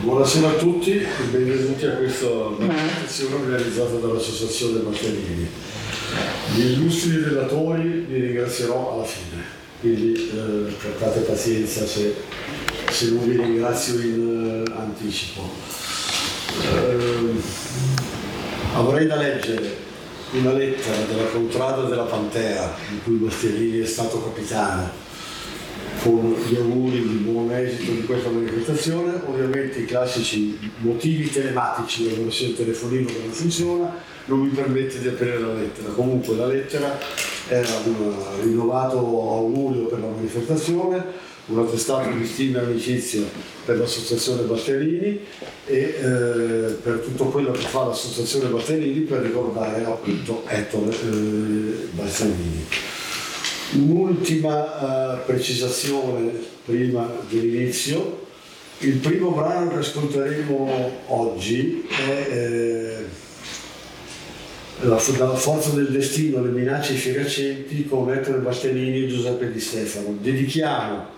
Buonasera a tutti e benvenuti a questa manifestazione organizzata dall'Associazione Martellini. Gli illustri relatori li ringrazierò alla fine, quindi eh, portate pazienza se, se non vi ringrazio in eh, anticipo. Eh, avrei da leggere una lettera della contrada della Pantera, in cui Bastianini è stato capitano, con gli auguri di buon esito di questa manifestazione, ovviamente i classici motivi telematici se il telefonino non funziona non mi permette di aprire la lettera. Comunque la lettera era un rinnovato augurio per la manifestazione, un attestato di stima e amicizia per l'associazione Bastianini e eh, per tutto quello che fa l'associazione Bastianini per ricordare appunto Ettore eh, Bastianini. Un'ultima eh, precisazione prima dell'inizio. Il primo brano che ascolteremo oggi è eh, la, Dalla forza del destino, le minacce fioracenti con Ettore Bastianini e Giuseppe Di Stefano. Dedichiamo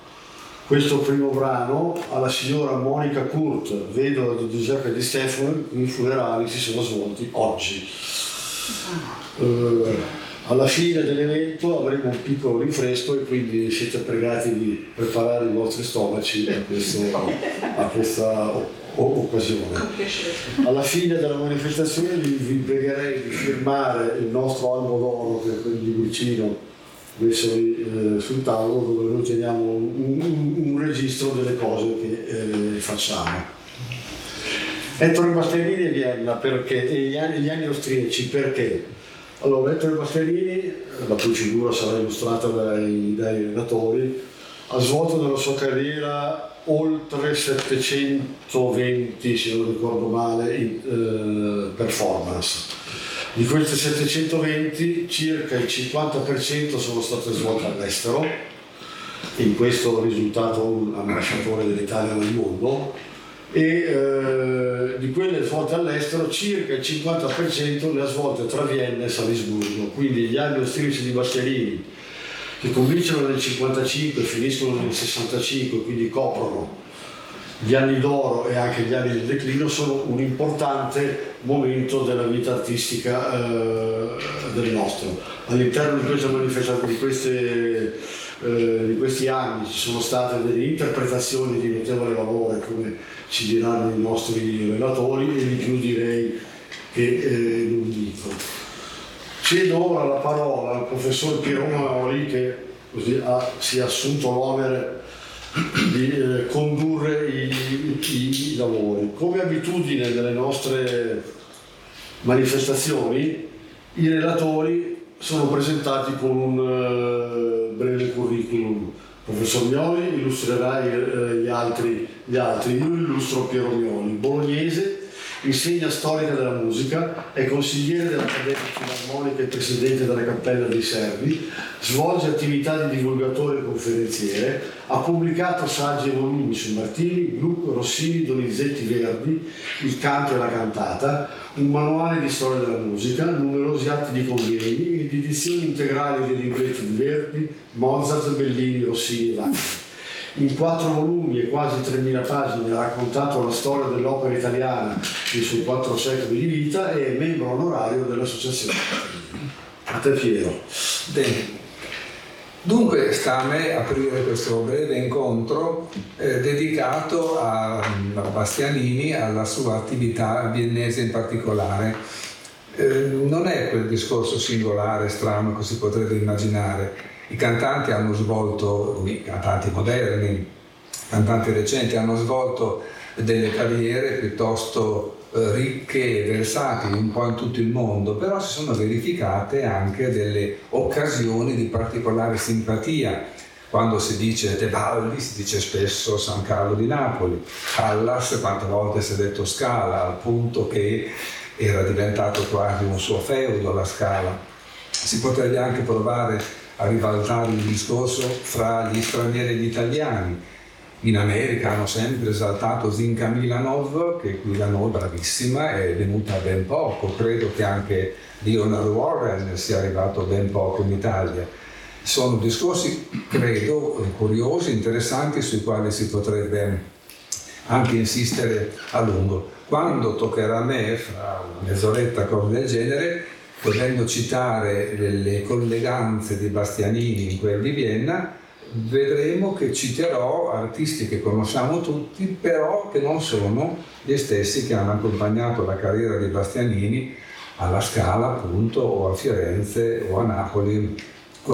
questo primo brano alla signora Monica Kurt, vedova di Giuseppe Di Stefano, i cui funerali si sono svolti oggi. Eh, alla fine dell'evento avremo un piccolo rinfresco e quindi siete pregati di preparare i vostri stomaci a, questo, a questa occasione. Alla fine della manifestazione vi, vi pregherei di firmare il nostro albo d'oro, che è quello di vicino, messo eh, sul tavolo, dove noi teniamo un, un- un registro delle cose che eh, facciamo. Ettore Bastianini e Vienna perché, e gli anni, gli anni austriaci perché? Allora, Ettore Bastianini, la figura sarà illustrata dai, dai relatori, ha svolto nella sua carriera oltre 720, se non ricordo male, in- eh, performance. Di queste 720 circa il 50% sono state svolte all'estero, in questo risultato un ambasciatore dell'Italia nel mondo, e eh, di quelle svolte all'estero circa il 50% le ha svolte tra Vienna e Salisburgo, quindi gli anni austriaci di Bastianini che cominciano nel 55 e finiscono nel 65, quindi coprono gli anni d'oro e anche gli anni del declino, sono un importante momento della vita artistica eh, del nostro. All'interno di di, queste, eh, di questi anni ci sono state delle interpretazioni di notevole valore, come ci diranno i nostri relatori, e di più direi che eh, non dico. Cedo ora la parola al professor Piero Mauri che così ha- si è assunto l'onere di eh, condurre i, i- lavori. Come abitudine delle nostre manifestazioni, i relatori sono presentati con un eh, breve curriculum. Professor Mioli illustrerà eh, gli, altri, gli altri, io illustro Piero Mioli, bolognese, insegna storia della musica, è consigliere dell'Accademia Filarmonica e presidente della Cappella dei Servi, svolge attività di divulgatore e conferenziere, ha pubblicato saggi e volumi su Martini, Gluck, Rossini, Donizetti Verdi, Il canto e la cantata, un manuale di storia della musica, numerosi atti di convegni ed edizioni integrali dei libretti di Verdi, Mozart, Bellini, Rossini e Wagner. In quattro volumi e quasi 3.000 pagine ha raccontato la storia dell'opera italiana nei suoi quattro secoli di vita e è membro onorario dell'associazione. A te Piero. Bene. Dunque sta a me aprire questo breve incontro eh, dedicato a, a Bastianini, alla sua attività viennese in particolare. Eh, non è quel discorso singolare, strano che si potrebbe immaginare. I cantanti hanno svolto, i cantanti moderni, i cantanti recenti hanno svolto delle carriere piuttosto eh, ricche e versatili un po' in tutto il mondo, però si sono verificate anche delle occasioni di particolare simpatia. Quando si dice Tebaldi si dice spesso San Carlo di Napoli, Callas quante volte si è detto Scala, al punto che era diventato quasi un suo feudo la Scala. Si potrebbe anche provare a rivalutare il discorso fra gli stranieri e gli italiani in America hanno sempre esaltato Zinka Milanov, che qui da noi bravissima, è venuta ben poco, credo che anche Leonard Warren sia arrivato ben poco in Italia. Sono discorsi, credo, curiosi, interessanti, sui quali si potrebbe anche insistere a lungo. Quando toccherà a me, fra mezz'oretta, cose del genere, potendo citare le colleganze di Bastianini in quel di Vienna, vedremo che citerò artisti che conosciamo tutti, però che non sono gli stessi che hanno accompagnato la carriera di Bastianini alla Scala appunto o a Firenze o a Napoli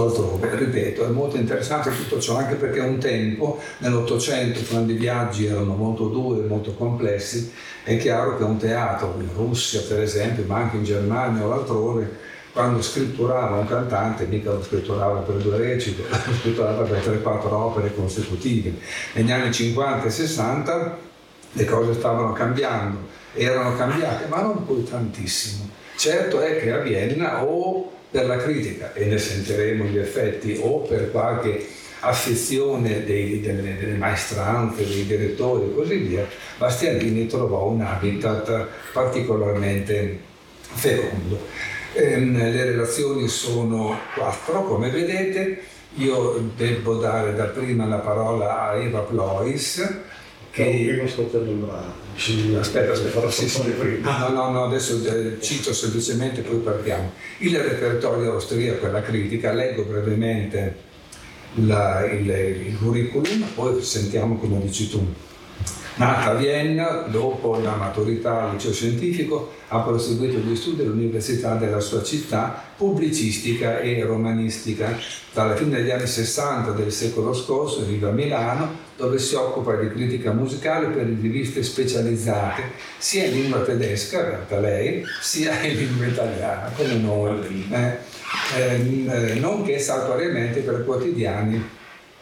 altrove. Ripeto, è molto interessante tutto ciò anche perché un tempo, nell'Ottocento, quando i viaggi erano molto duri, molto complessi, è chiaro che un teatro, in Russia per esempio, ma anche in Germania o altrove, quando scritturava un cantante mica lo scritturava per due recite, lo scritturava per 3-4 opere consecutive. Negli anni 50 e 60 le cose stavano cambiando, erano cambiate, ma non poi tantissimo. Certo è che a Vienna o per la critica, e ne sentiremo gli effetti, o per qualche affezione dei, delle, delle, maestranze, dei direttori e così via, Bastianini trovò un habitat particolarmente fecondo. Ehm, le relazioni sono quattro, come vedete. Io devo dare da prima la parola a Eva Plois. Che... Sto per il brano. Aspetta, aspetta, sì, sì, prima. No, no, no, adesso eh, cito semplicemente, poi partiamo. Il repertorio austriaco e la critica, leggo brevemente la, il, il curriculum, poi sentiamo come dici tu. Nata a Vienna, dopo la maturità al liceo scientifico, ha proseguito gli studi all'università della sua città, pubblicistica e romanistica. Dalla fine degli anni 60 del secolo scorso vive a Milano, dove si occupa di critica musicale per riviste specializzate, sia in lingua tedesca, in realtà lei, sia in lingua italiana, come noi, eh, eh, nonché saltuariamente per quotidiani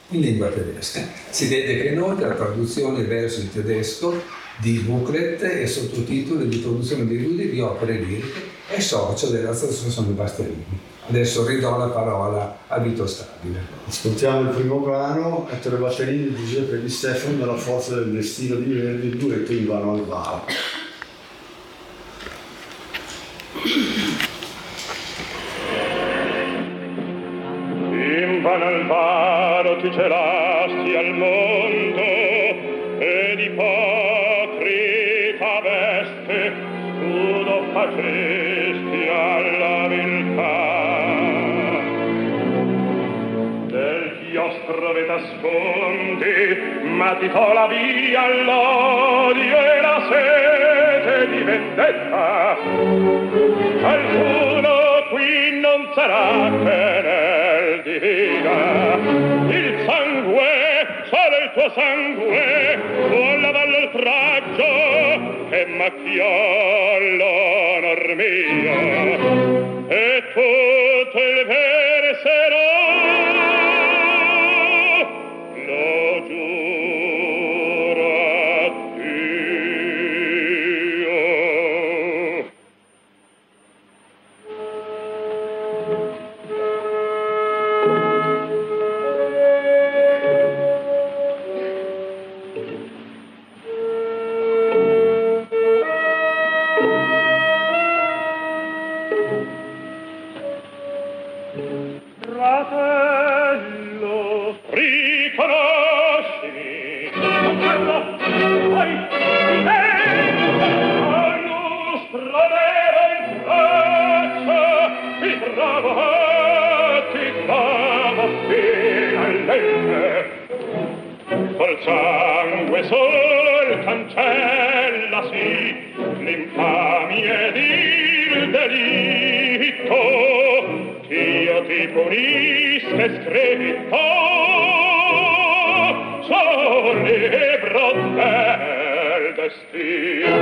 in lingua tedesca. Si dedica inoltre alla traduzione verso il tedesco di booklet e sottotitoli di produzione di libri di opere liriche e socio dell'Associazione Bastianini. Adesso ridò la parola a Vito Stabile. Ascoltiamo il primo brano, Ettore Bastianini di Giuseppe Di Stefano, nella forza del destino di Verdi, il duetto in vano al varo. In vano al varo ti celasti al mondo ed ipocrita veste scudo facesti ma ti fo la via all'odio e la sete di vendetta. Qualcuno qui non sarà che nel divina il sangue solo il tuo sangue vuol lavarlo il traggio e macchiò l'onor mio. E tutto che punisca e scredita son libro del destino.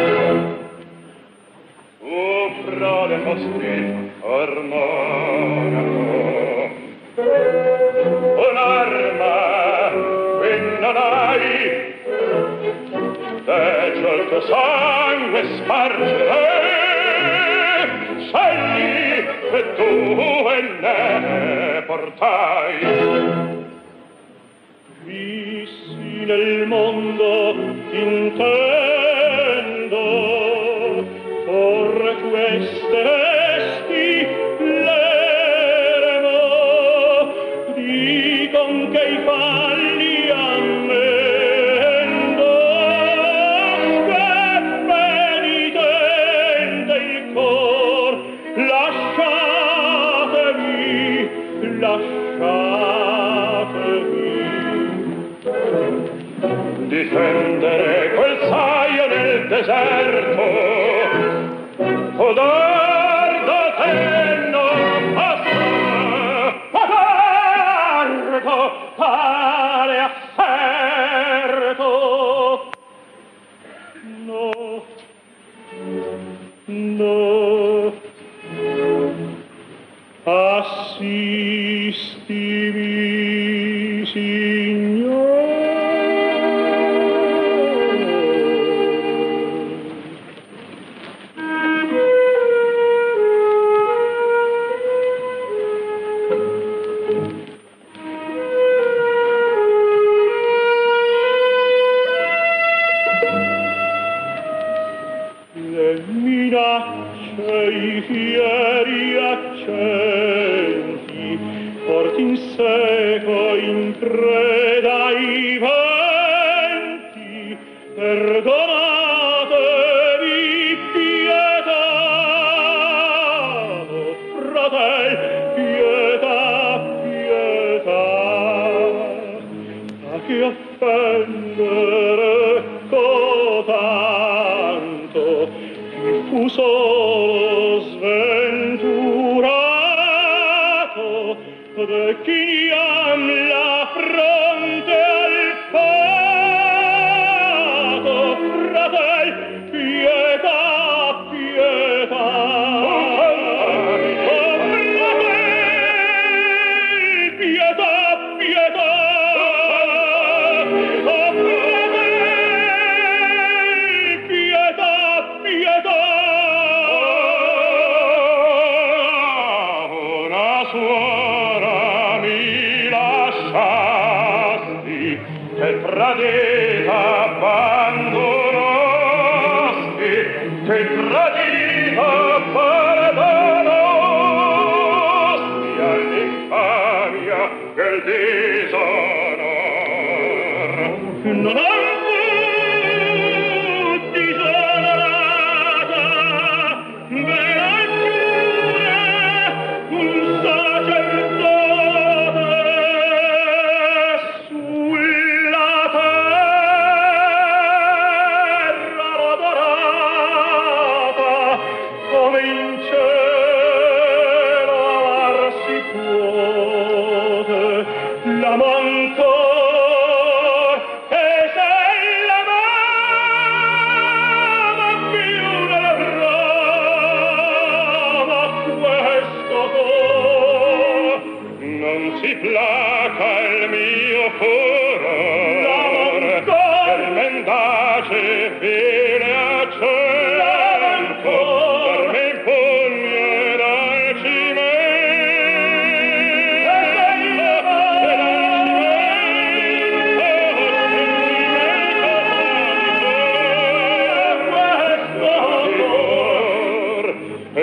Un prole postin ormonaco un'arma qui non hai. Te ciò il tuo sangue spargerai che tu ne portai. Vissi nel mondo intero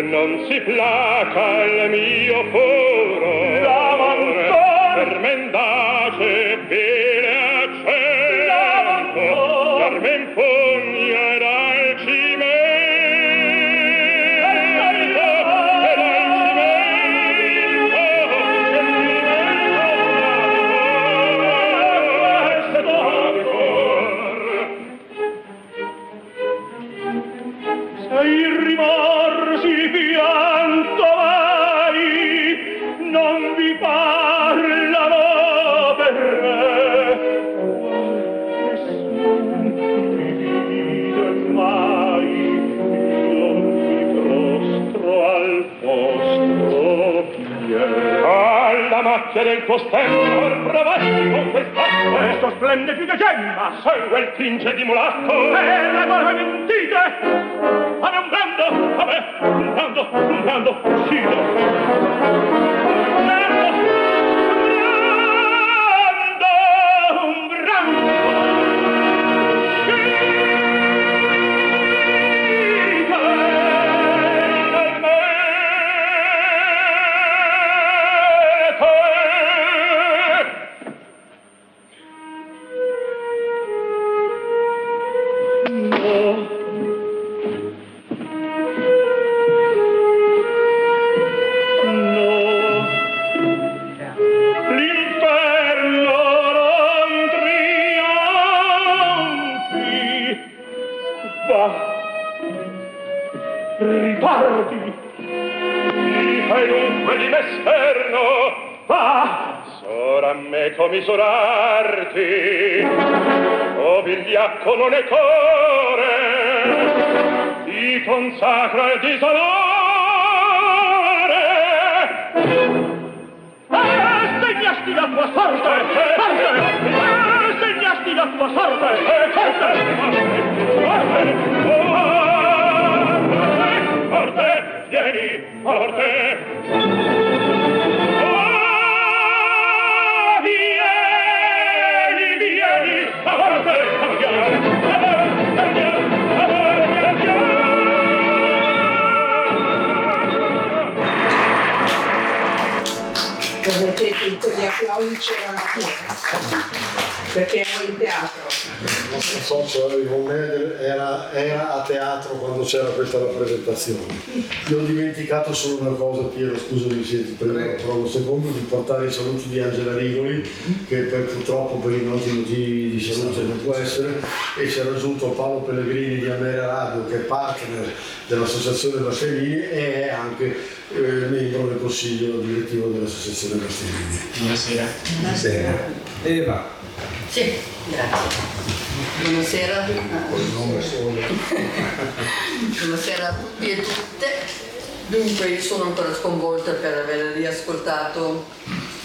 non si placa il mio cuore. Splende più che gemma segue il pince di mulatto e le mani mentite a non brando a me un brando un brando uscito un dell'Associazione Bastianini e è anche eh, membro del consiglio direttivo dell'Associazione Bastianini. Buonasera. Buonasera. Eva. Sì, grazie. Buonasera. Buonasera a tutti e tutte. Dunque io sono ancora sconvolta per aver riascoltato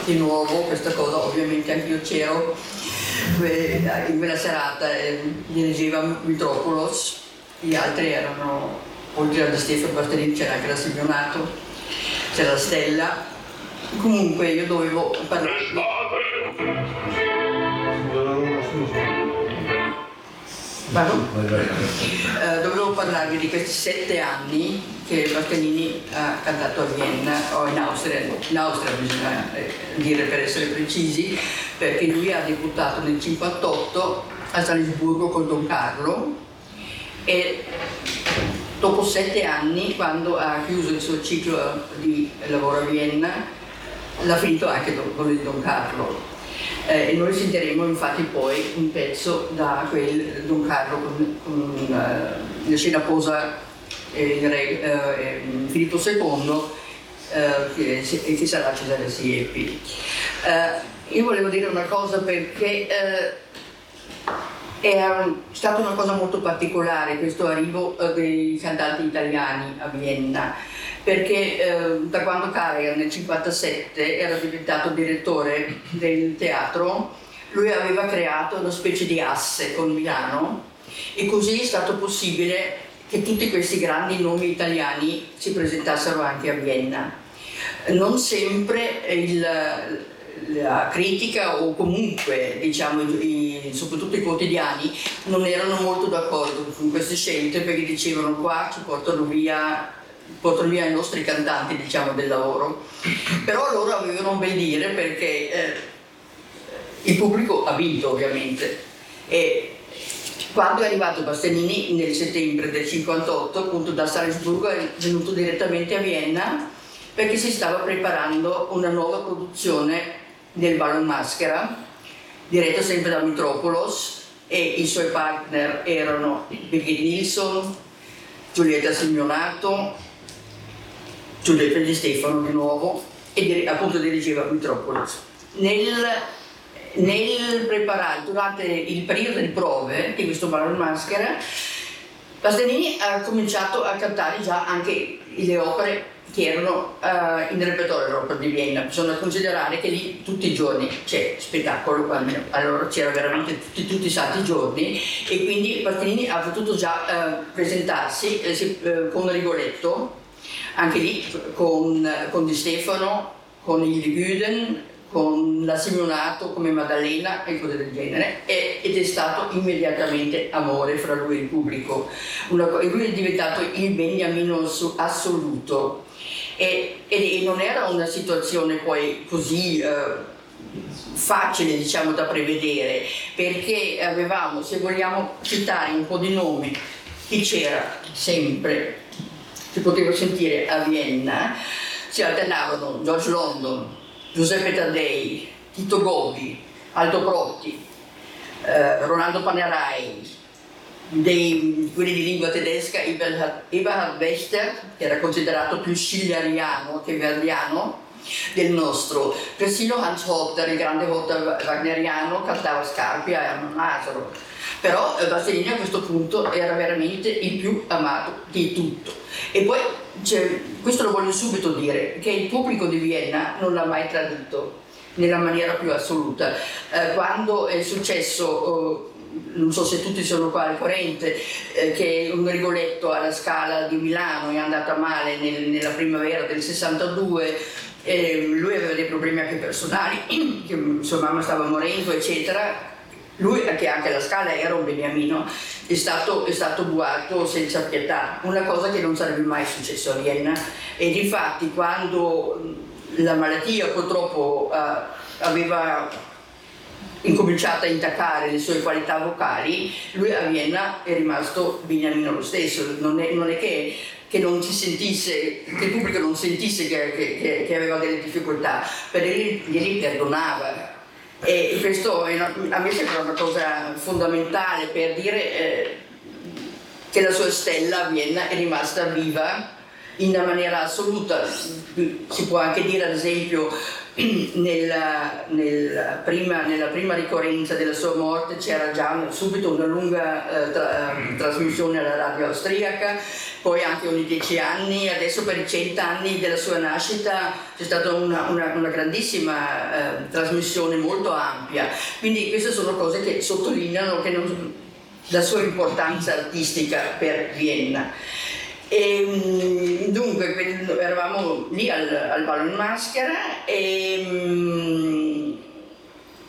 di nuovo questa cosa, ovviamente anche io c'ero in quella serata eh, dirigeva Mitropoulos, gli altri erano, oltre a Stefano Bastianini c'era anche la Silvionato, c'era Stella, comunque io dovevo parlare. Eh, dovevo parlarvi di questi sette anni che Bastianini ha cantato a Vienna o in Austria, in Austria bisogna eh, dire per essere precisi, perché lui ha debuttato nel 1958 a Salisburgo con Don Carlo e dopo sette anni, quando ha chiuso il suo ciclo di lavoro a Vienna, l'ha finito anche con il Don Carlo eh, e noi sentiremo infatti poi un pezzo da quel Don Carlo con, con uh, la scena posa il re uh, Filippo II che, che, sarà Cesare Siepi. io volevo dire una cosa perché è stata una cosa molto particolare questo arrivo dei cantanti italiani a Vienna perché eh, da quando Karajan nel 1957 era diventato direttore del teatro, lui aveva creato una specie di asse con Milano e così è stato possibile che tutti questi grandi nomi italiani si presentassero anche a Vienna. Non sempre il, la critica o comunque diciamo, i, soprattutto i quotidiani non erano molto d'accordo con queste scelte perché dicevano qua ci portano via portano via i nostri cantanti diciamo, del lavoro, però loro avevano un bel dire perché eh, il pubblico ha vinto ovviamente. E quando è arrivato Bastianini nel settembre del 58 appunto da Salisburgo è venuto direttamente a Vienna perché si stava preparando una nuova produzione del Ballo Maschera diretta sempre da Mitropoulos e i suoi partner erano Birgit Nilsson, Giulietta Signonato, Giulietta Di Stefano di nuovo e appunto dirigeva Mitropoulos. Nel, nel preparare, durante il periodo di prove di questo ballo maschera, Pastanini ha cominciato a cantare già anche le opere che erano uh, in repertorio dell'Opera di Vienna. Bisogna considerare che lì tutti i giorni c'è spettacolo, almeno allora c'era veramente tutti, tutti i santi giorni e quindi Pastellini ha potuto già uh, presentarsi uh, con Rigoletto, anche lì con, con Di Stefano, con il Guden, con la Simeonato come Maddalena e cose del genere ed è stato immediatamente amore fra lui e il pubblico. Una, lui è diventato il beniamino assoluto e, e, non era una situazione poi così eh, facile diciamo da prevedere perché avevamo, se vogliamo citare un po' di nomi, chi c'era? Sempre, si poteva sentire a Vienna, si alternavano George London, Giuseppe Taddei, Tito Gobbi, Aldo Protti, eh, Ronaldo Panerai, dei, quelli di lingua tedesca Eberhard Wächter, che era considerato più schilleriano che verdiano del nostro, persino Hans Hotter, il grande Hotter wagneriano, cantava Scarpia e Amazoro. Però eh, Bastianini a questo punto era veramente il più amato di tutto. E poi cioè, questo lo voglio subito dire, che il pubblico di Vienna non l'ha mai tradito nella maniera più assoluta. Eh, quando è successo... Eh, non so se tutti sono qua al corrente, eh, che un Rigoletto alla Scala di Milano è andata male nel, nella primavera del 62, eh, lui aveva dei problemi anche personali, che sua mamma stava morendo, eccetera. Lui, che anche alla Scala era un beniamino, è stato, è stato buato senza pietà, una cosa che non sarebbe mai successo a Vienna. Ed infatti quando la malattia purtroppo uh, aveva incominciato a intaccare le sue qualità vocali, lui a Vienna è rimasto beniamino lo stesso, non è, non è che, che, non sentisse, che il pubblico non sentisse che, che, aveva delle difficoltà, per lui glieli perdonava e questo a me sembra una cosa fondamentale per dire eh, che la sua stella a Vienna è rimasta viva in una maniera assoluta. Si può anche dire ad esempio nella, nella, prima, nella, prima, ricorrenza della sua morte c'era già subito una lunga eh, tra, eh, trasmissione alla radio austriaca, poi anche ogni dieci anni, adesso per i cent'anni della sua nascita c'è stata una, una, una grandissima eh, trasmissione molto ampia, quindi queste sono cose che sottolineano che non, la sua importanza artistica per Vienna. E, mm, dunque eravamo lì al, al ballo in maschera e, mm,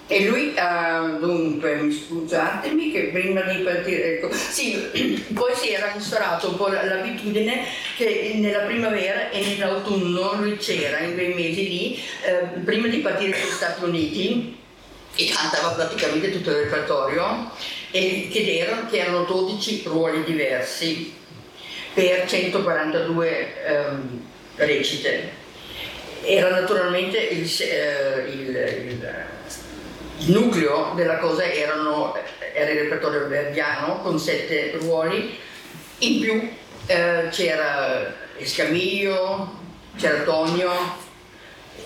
e lui, uh, dunque, scusatemi che prima di partire, ecco, sì, poi si era instaurato un po' l'abitudine che nella primavera e nell'autunno lui c'era in quei mesi lì, eh, prima di partire per gli Stati Uniti, e cantava praticamente tutto il repertorio, e che erano, che erano 12 ruoli diversi per 142 ehm, recite. Era naturalmente il, eh, il, il, il, nucleo della cosa erano, era il repertorio verdiano con sette ruoli, in più eh, c'era Escamillo, c'era Tonio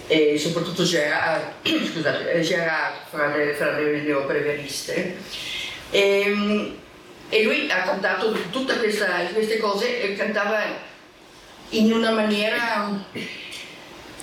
e soprattutto Gerard, scusate, Gerard fra le, fra le opere veriste. E, ehm, e lui ha cantato tutte queste cose e cantava in una maniera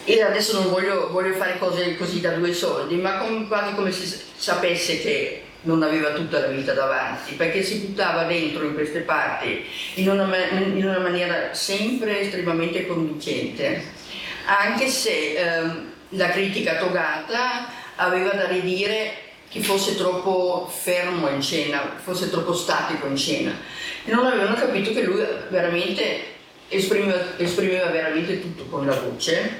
e adesso non voglio, voglio, fare cose così da due soldi ma com, quasi come se sapesse che non aveva tutta la vita davanti perché si buttava dentro in queste parti in una, in una maniera sempre estremamente convincente. Anche se eh, la critica togata aveva da ridire che fosse troppo fermo in scena, fosse troppo statico in scena. E non avevano capito che lui veramente esprimeva, esprimeva veramente tutto con la voce.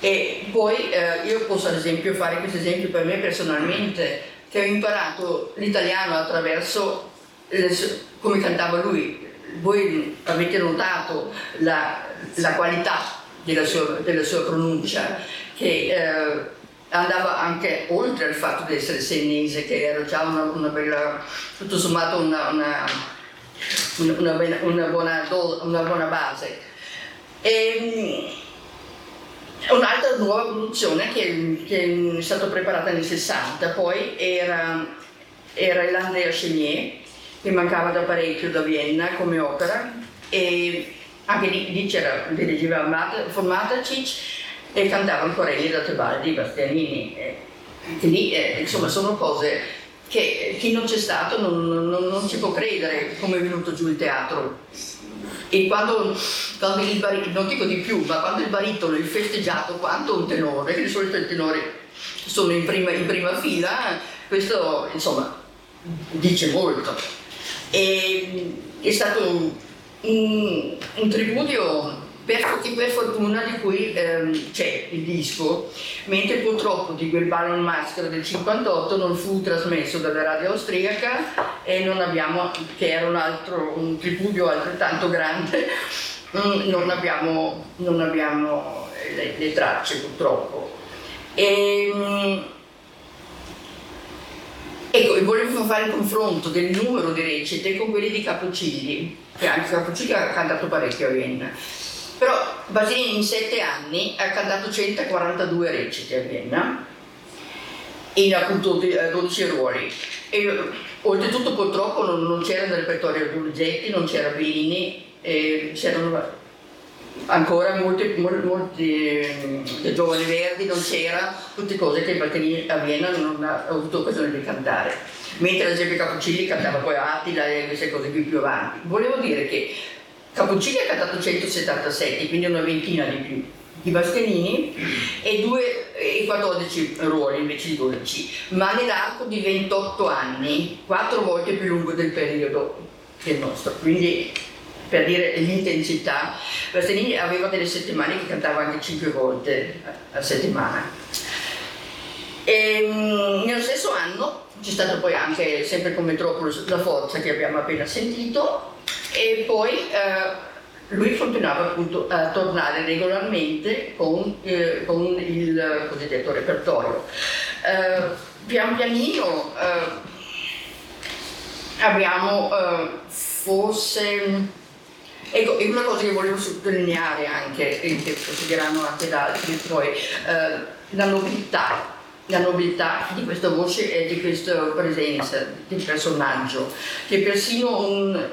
E poi eh, io posso ad esempio fare questo esempio per me personalmente, che ho imparato l'italiano attraverso le, come cantava lui. Voi avete notato la, la qualità della sua, della sua pronuncia, che eh, andava anche oltre il fatto di essere senese, che era già una, una bella, tutto sommato una, una, una buona, buona, base. E, mm, un'altra nuova produzione che, che, è stata preparata nel 60 poi era, era l'Andrea Chenier, che mancava da parecchio da Vienna come opera, e anche lì, lì c'era, dirigeva Formatacic e cantavano Corelli da Tebaldi, Bastianini. E, e lì, eh, insomma, sono cose che chi non c'è stato non, non, non, ci può credere come è venuto giù il teatro. E quando, quando il baritono, non dico di più, ma quando il baritono è festeggiato quanto un tenore, che di solito i tenori sono in prima, in prima fila, questo insomma dice molto. E, è stato un, un, un tripudio per, per fortuna di cui ehm, c'è il disco, mentre purtroppo di quel Ballon Master del 58 non fu trasmesso dalla radio austriaca e non abbiamo, che era un altro, un tripudio altrettanto grande, mm, non abbiamo, non abbiamo le, le, tracce purtroppo. E, mm, ecco, volevo fare il confronto del numero di recite con quelli di Capocilli, che anche Capocilli ha cantato parecchio a Vienna però Basini in sette anni ha cantato 142 reciti a Vienna, in appunto 12 eh, ruoli. E, oltretutto purtroppo non, non c'era nel repertorio Donizetti, non c'era Bellini, c'erano ancora molti, molti, molti eh, giovani verdi, non c'era, tutte cose che Battini a Vienna non ha avuto occasione di cantare. Mentre ad esempio Cappuccilli cantava poi Attila e queste cose più, più avanti. Volevo dire che Cappuccini ha cantato 177, quindi una ventina di più di Bastianini e, due, e 14 ruoli invece di 12, ma nell'arco di 28 anni, quattro volte più lungo del periodo il nostro. Quindi per dire l'intensità, Bastianini aveva delle settimane che cantava anche 5 volte a settimana. E, ehm, nello stesso anno c'è stato poi anche, sempre con Metropolis, La Forza che abbiamo appena sentito, e poi eh, lui continuava appunto a tornare regolarmente con, eh, con il cosiddetto repertorio. Eh, pian pianino eh, abbiamo eh, forse Ecco, e una cosa che volevo sottolineare anche, e che considerano anche da altri poi, eh, la nobiltà, la nobiltà di questa voce e di questa presenza del personaggio, che persino un,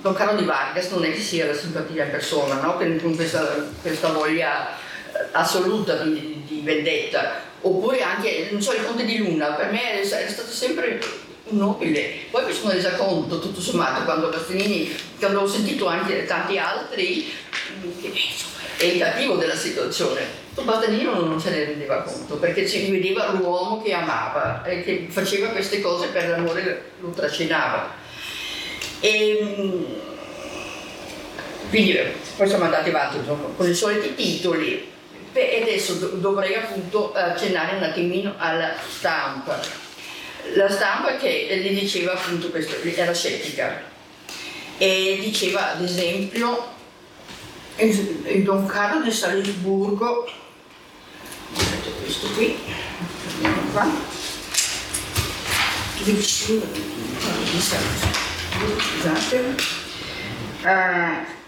Don Carlo di Vargas non è che sia la simpatia in persona, no? con questa, questa, voglia eh, assoluta di, di, vendetta, oppure anche, non so, il Conte di Luna, per me è, stato sempre nobile. Poi mi sono resa conto, tutto sommato, quando Bastianini, quando ho sentito anche tanti altri, che è il cattivo della situazione. Bastianino non se ne rendeva conto, perché si vedeva l'uomo che amava e che faceva queste cose per l'amore, lo trascinava. E, ehm, quindi poi siamo andati avanti con i soliti titoli. E adesso dovrei appunto accennare un attimino alla stampa. La stampa che gli diceva appunto questo, era scettica. E diceva ad esempio il Don Carlo di Salisburgo, questo qui, qua, vicino, scusate. Uh,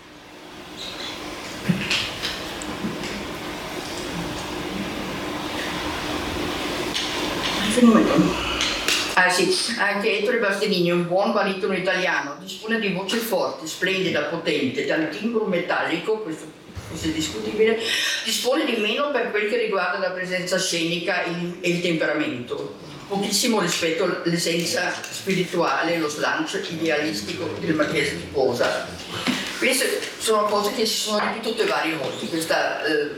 Ah sì, anche Ettore Bastianini, un buon baritono italiano, dispone di voce forte, splendida, potente, dal timbro metallico, questo forse è discutibile, dispone di meno per quel che riguarda la presenza scenica e il temperamento pochissimo rispetto all'essenza spirituale, lo slancio idealistico del Marchese di Posa. Queste sono cose che si sono ripetute varie volte, questa eh,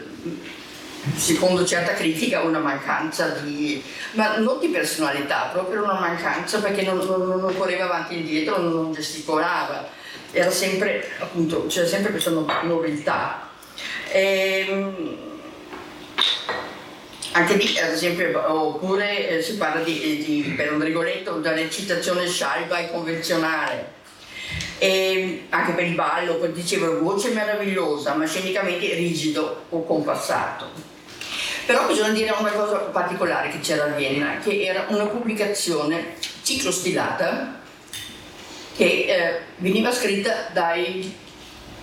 secondo certa critica una mancanza di, ma non di personalità, proprio una mancanza perché non, non, non correva avanti e indietro, non gesticolava, era sempre, appunto, c'era sempre questa nobiltà. E, ehm, anche lì, ad esempio, oppure eh, si parla di, di, per un rigoletto, da recitazione scialba e convenzionale. E anche per il ballo, dicevo, voce meravigliosa, ma scenicamente rigido o compassato. Però bisogna dire una cosa particolare che c'era a Vienna, che era una pubblicazione ciclostilata che eh, veniva scritta dai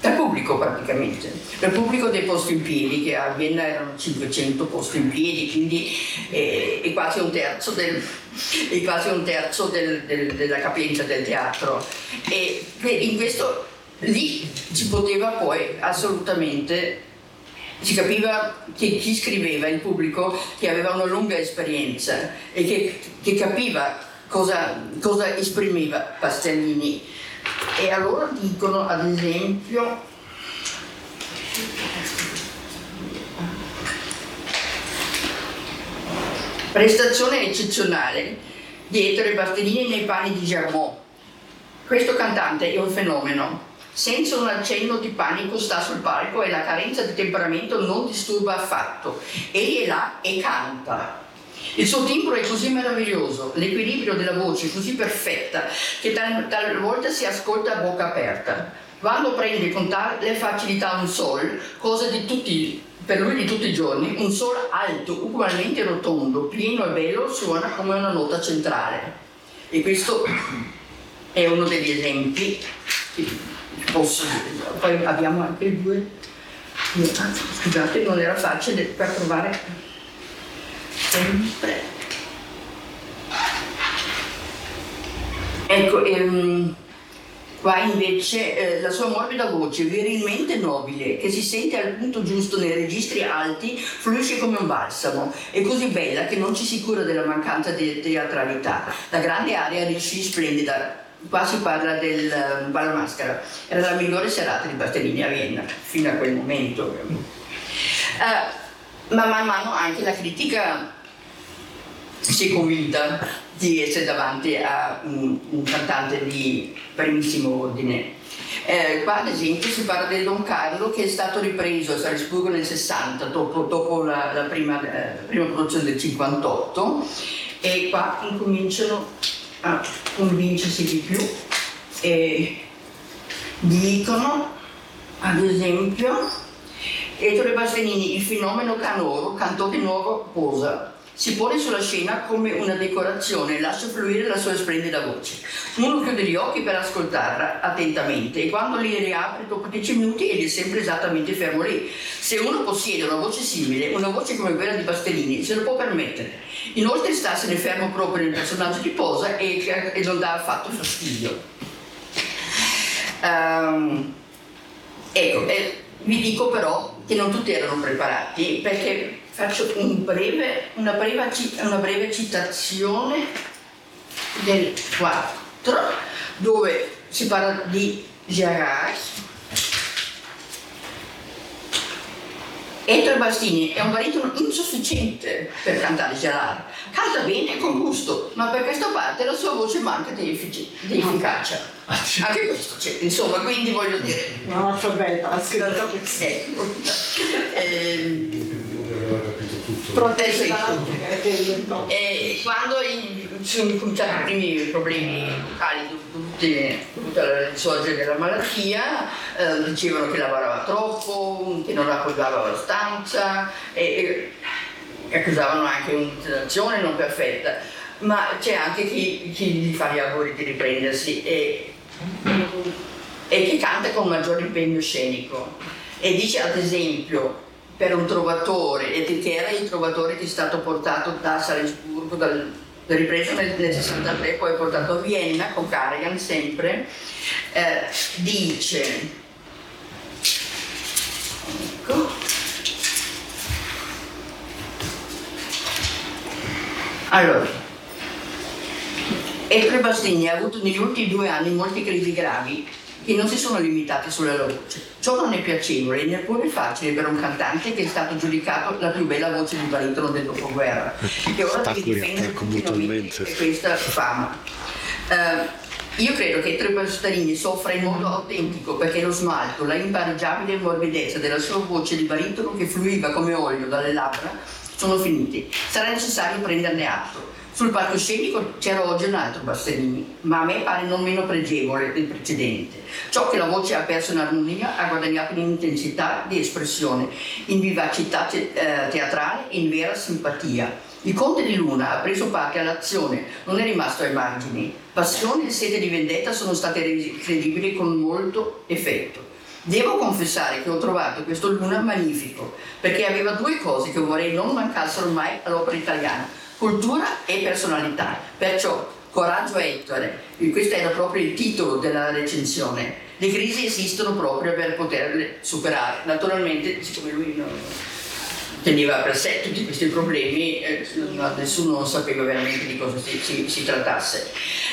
dal pubblico praticamente, dal pubblico dei posti in piedi, che a Vienna erano 500 posti in piedi, quindi eh, è quasi un terzo, del, quasi un terzo del, del, della capienza del teatro. E in questo lì si poteva poi assolutamente si capiva che chi scriveva, il pubblico, che aveva una lunga esperienza e che, che capiva cosa, cosa esprimeva Pastellini. E allora dicono, ad esempio, prestazione eccezionale di Ettore Bastianini nei panni di Germont. Questo cantante è un fenomeno senza un accenno di panico sta sul palco e la carenza di temperamento non disturba affatto. Egli è là e canta. Il suo timbro è così meraviglioso, l'equilibrio della voce è così perfetta che tal- talvolta si ascolta a bocca aperta. Quando prende con tale facilità un sol, cosa di tutti, per lui di tutti i giorni, un sol alto, ugualmente rotondo, pieno e bello, suona come una nota centrale. E questo è uno degli esempi posso poi abbiamo anche due scusate non era facile per trovare sempre. Ecco ehm, qua invece eh, la sua morbida voce virilmente nobile che si sente al punto giusto nei registri alti fluisce come un balsamo. È così bella che non ci si cura della mancanza di teatralità. La grande aria riuscì splendida qua si parla del uh, ballo maschera, era la migliore serata di Bastianini a Vienna, fino a quel momento. Uh, ma man mano anche la critica si è convinta di essere davanti a un, un cantante di primissimo ordine. Eh, qua ad esempio si parla del Don Carlo che è stato ripreso a Salisburgo nel 60, dopo, dopo la, la, prima, eh, la prima produzione del 58 e qua incominciano a convincersi di più e dicono ad esempio Ettore Bastianini il fenomeno canoro cantò di nuovo posa si pone sulla scena come una decorazione e lascia fluire la sua splendida voce. Uno chiude gli occhi per ascoltarla attentamente e quando li riapre dopo dieci minuti egli è sempre esattamente fermo lì. Se uno possiede una voce simile, una voce come quella di Bastianini, se lo può permettere. Inoltre starsene fermo proprio nel personaggio di posa e, e non dà affatto fastidio. Um, ecco, eh, vi dico però che non tutti erano preparati perché faccio un breve, una, breve, una breve citazione del 4 dove si parla di Gerard Ettore Bastini è un baritono insufficiente per cantare Gerard. Canta bene con gusto, ma per questa parte la sua voce manca di, effic- di efficacia. Anche questo c'è, insomma, quindi voglio dire. Non ho bella, ha scritto. Ecco. Eh, protegge e quando sono cominciati i primi problemi vocali dovuti al risorgere della malattia, eh, dicevano che lavorava troppo, che non appoggiava abbastanza e, e accusavano anche un'intonazione non perfetta, ma c'è anche chi, chi gli fa gli auguri di riprendersi e, e che canta con maggiore impegno scenico. E dice ad esempio per un trovatore, che era il trovatore che è stato portato da Salisburgo, dal, ripreso nel, nel 63, poi portato a Vienna con Karajan sempre, eh, dice, ecco, allora, Ettore Bastini ha avuto negli ultimi due anni molte crisi gravi che non si sono limitati sulla loro voce. Ciò non è piacevole neppure facile per un cantante che è stato giudicato la più bella voce di baritono del dopoguerra e ora difendere continuamente questa fama. Uh, io credo che Tre Pastarini soffra in modo autentico perché lo smalto, la impareggiabile morbidezza della sua voce di baritono che fluiva come olio dalle labbra sono finiti. Sarà necessario prenderne atto. Sul palcoscenico c'era oggi un altro Bastianini, ma a me pare non meno pregevole del precedente. Ciò che la voce ha perso in armonia ha guadagnato in intensità di espressione, in vivacità eh, teatrale e in vera simpatia. Il Conte di Luna ha preso parte all'azione, non è rimasto ai margini. Passione e sete di vendetta sono state resi credibili con molto effetto. Devo confessare che ho trovato questo Luna magnifico, perché aveva due cose che vorrei non mancassero mai all'opera italiana cultura e personalità. Perciò Coraggio Ettore, questo era proprio il titolo della recensione, le crisi esistono proprio per poterle superare. Naturalmente, siccome lui non teneva per sé tutti questi problemi, eh, nessuno sapeva veramente di cosa si, si, si trattasse.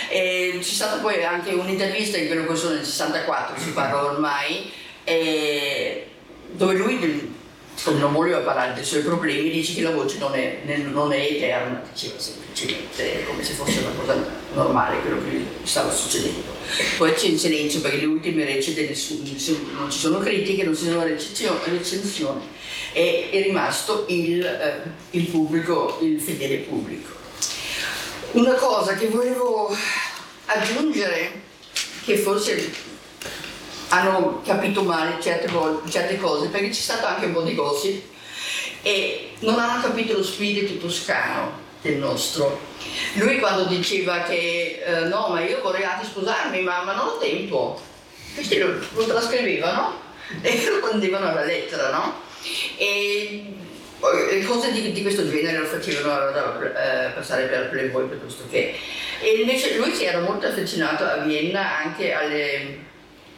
E c'è stata poi anche un'intervista in quello che sono nel 64, si parla ormai, eh, dove lui non voleva parlare dei suoi problemi, dice che la voce non è, non è eterna, diceva semplicemente come se fosse una cosa normale quello che stava succedendo. Poi c'è il silenzio perché le ultime recite nessuno, non ci sono critiche, non ci sono recensioni, è, è rimasto il, eh, il pubblico, il fedele pubblico. Una cosa che volevo aggiungere, che forse hanno capito male certe, certe cose, perché c'è stato anche un po' di gossip e non hanno capito lo spirito toscano del nostro. Lui quando diceva che eh, no, ma io vorrei anche sposarmi, ma, ma non ho tempo, questi lo, lo trascrivevano e lo prendevano alla lettera, no? E le cose di, di, questo genere lo facevano eh, passare per Playboy piuttosto che. E invece lui si era molto affezionato a Vienna anche alle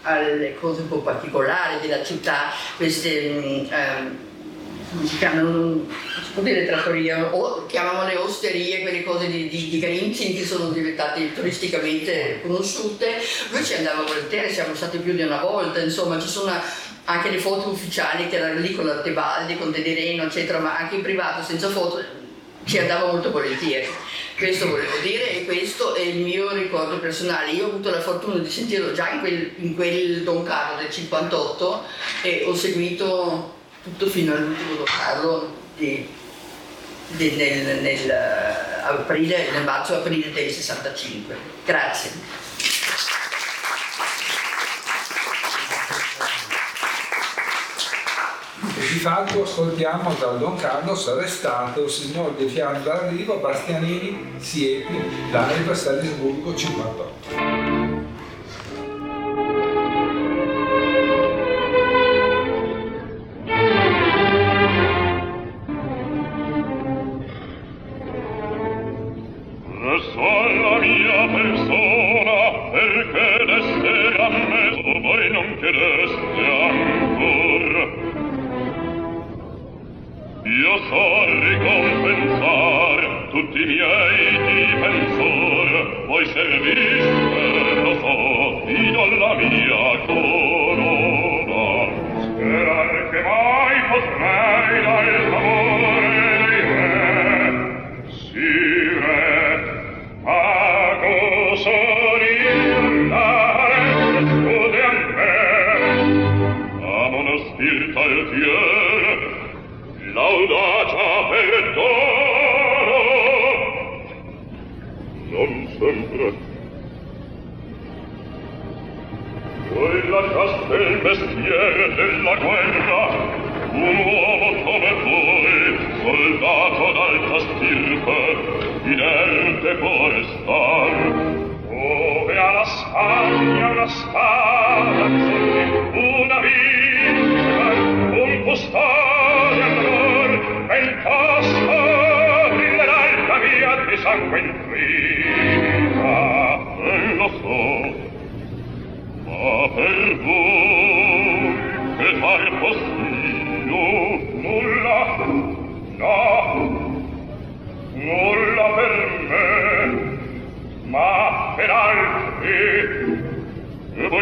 alle cose un po' particolari della città, queste um, come si chiamano, si può dire trattoria, o chiamavano osterie, quelle cose di, di, di Carinzi che sono diventate turisticamente conosciute. Lui ci andava volentieri, siamo stati più di una volta, insomma ci sono anche le foto ufficiali che erano lì con la Tebaldi, con Tedereno, eccetera, ma anche in privato, senza foto, ci andava molto volentieri. Questo volevo dire e questo è il mio ricordo personale. Io ho avuto la fortuna di sentirlo già in quel, in quel Don Carlo del 58 e ho seguito tutto fino all'ultimo Don Carlo di, di, nel, nel, aprile, nel marzo-aprile del 65. Grazie. Di fatto ascoltiamo dal Don Carlos arrestato signor De Fiano d'Arrivo, Bastianini, Siepi, live Salisburgo 58.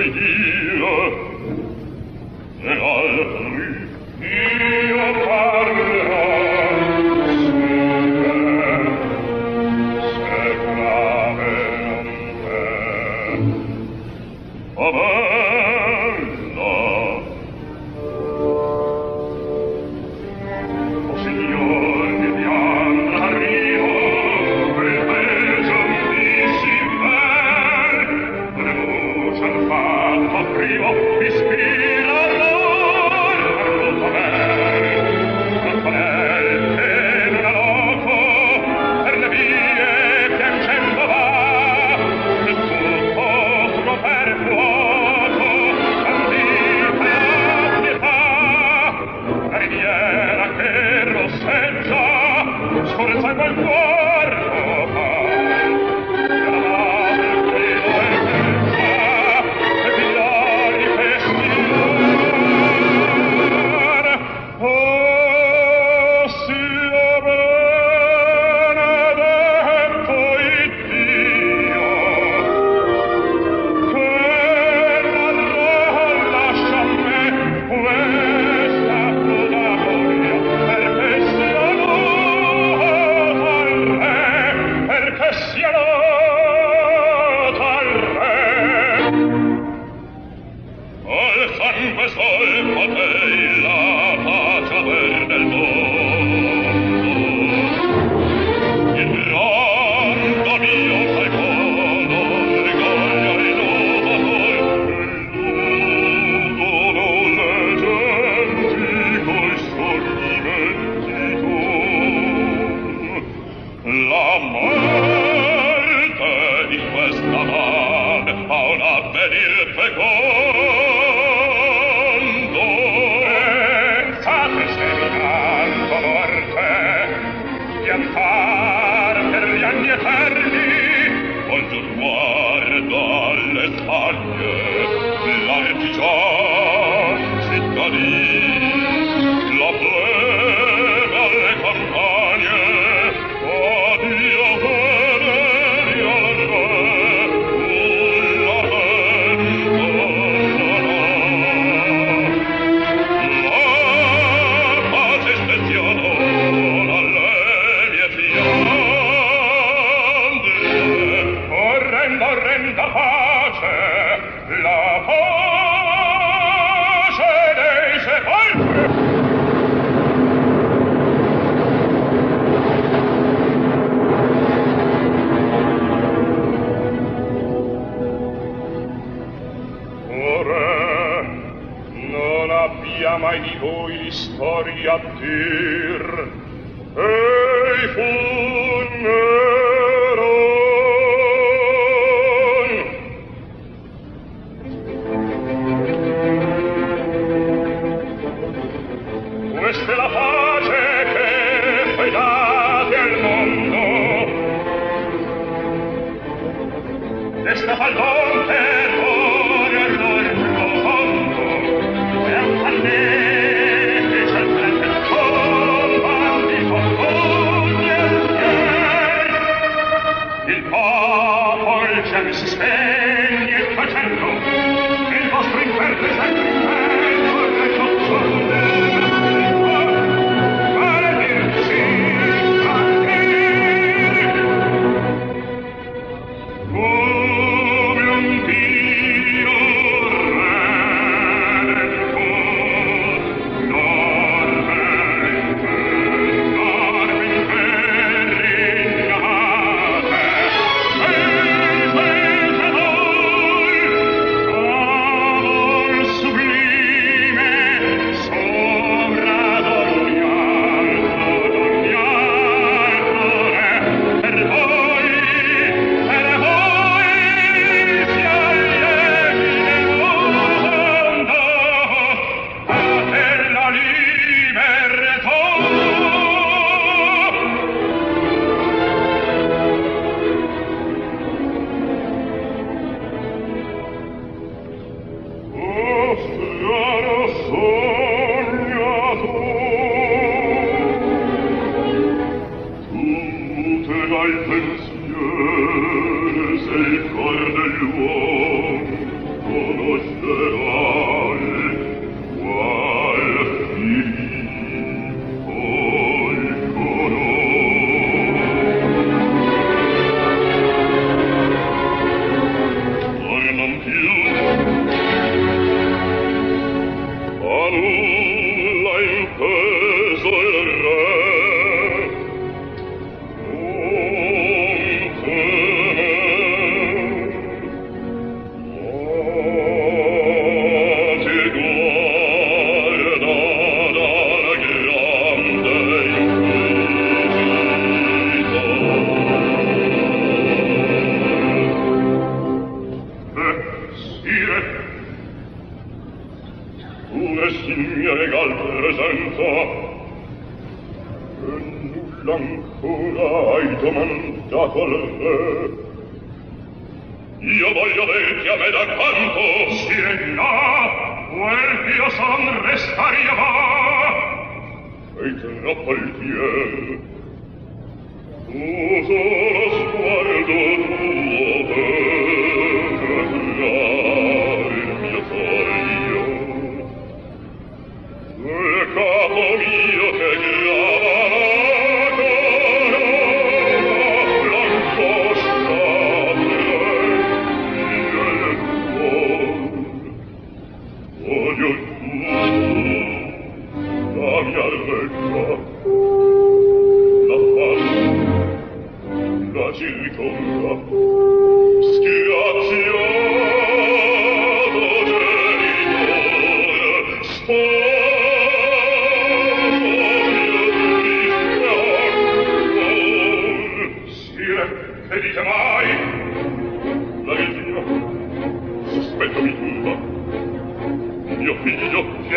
bei dir, der alten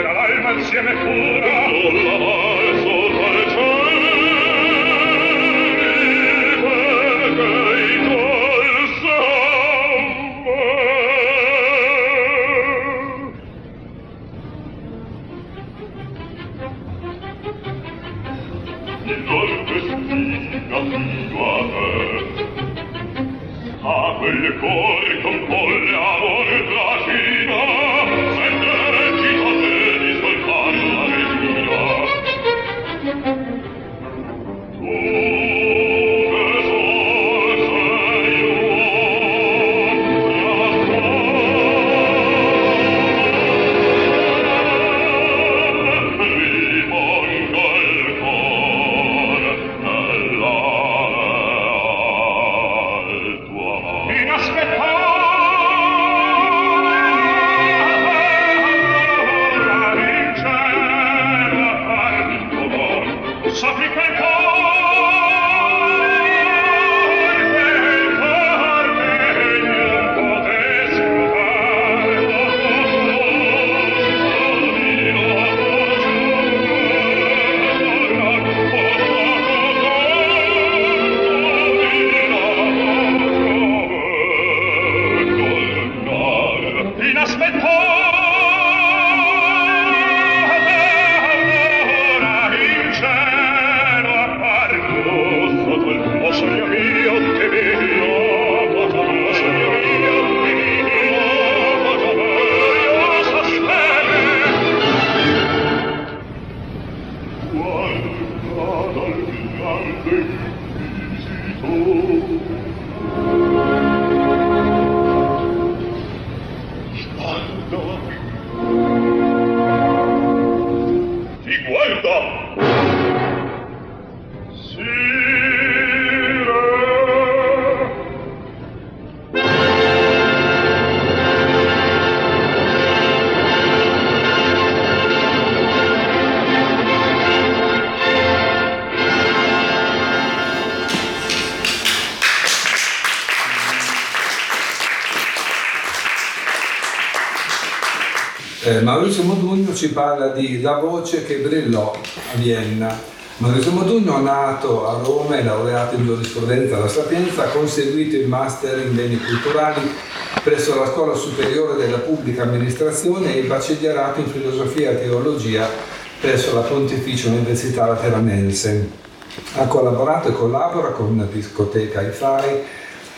fiera l'alma insieme pura Maurizio Modugno ci parla di La voce che brillò a Vienna. Maurizio Modugno, nato a Roma e laureato in giurisprudenza alla Sapienza, ha conseguito il master in beni culturali presso la Scuola Superiore della Pubblica Amministrazione e il baccellierato in filosofia e teologia presso la Pontificia Università Lateranense. Ha collaborato e collabora con la discoteca IFAI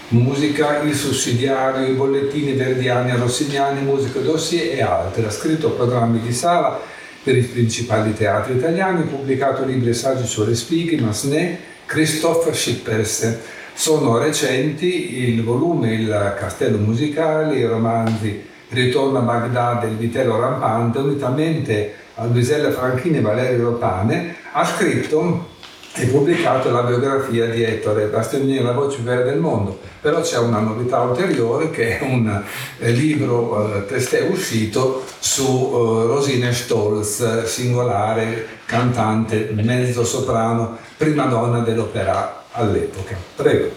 musica, il sussidiario, i bollettini verdiani rossignani, musica dossier e altre. Ha scritto programmi di sala per i principali teatri italiani, pubblicato libri e saggi su Respighi, Massenet, Christophe Schippers. Sono recenti il volume Il Castello Musicale, i romanzi Ritorno a Baghdad e Il Vitello Rampante, unitamente a Luisella Franchini e Valerio Ropane, ha scritto e pubblicato la biografia di Ettore Bastianini, La voce vera del mondo, però c'è una novità ulteriore che è un eh, libro eh, testé uscito su eh, Rosine Stolz, singolare cantante mezzo soprano, prima donna dell'opera all'epoca. Prego.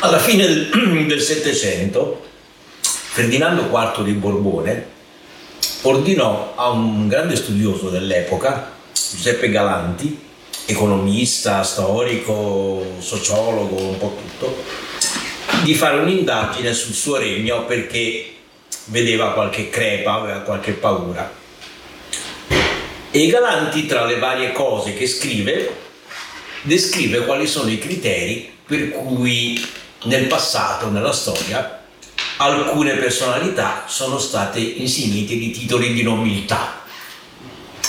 Alla fine del Settecento Ferdinando IV di Borbone ordinò a un grande studioso dell'epoca, Giuseppe Galanti, economista, storico, sociologo, un po' tutto, di fare un'indagine sul suo regno perché vedeva qualche crepa, aveva qualche paura. E Galanti, tra le varie cose che scrive, descrive quali sono i criteri per cui nel passato, nella storia, alcune personalità sono state insignite di titoli di nobiltà.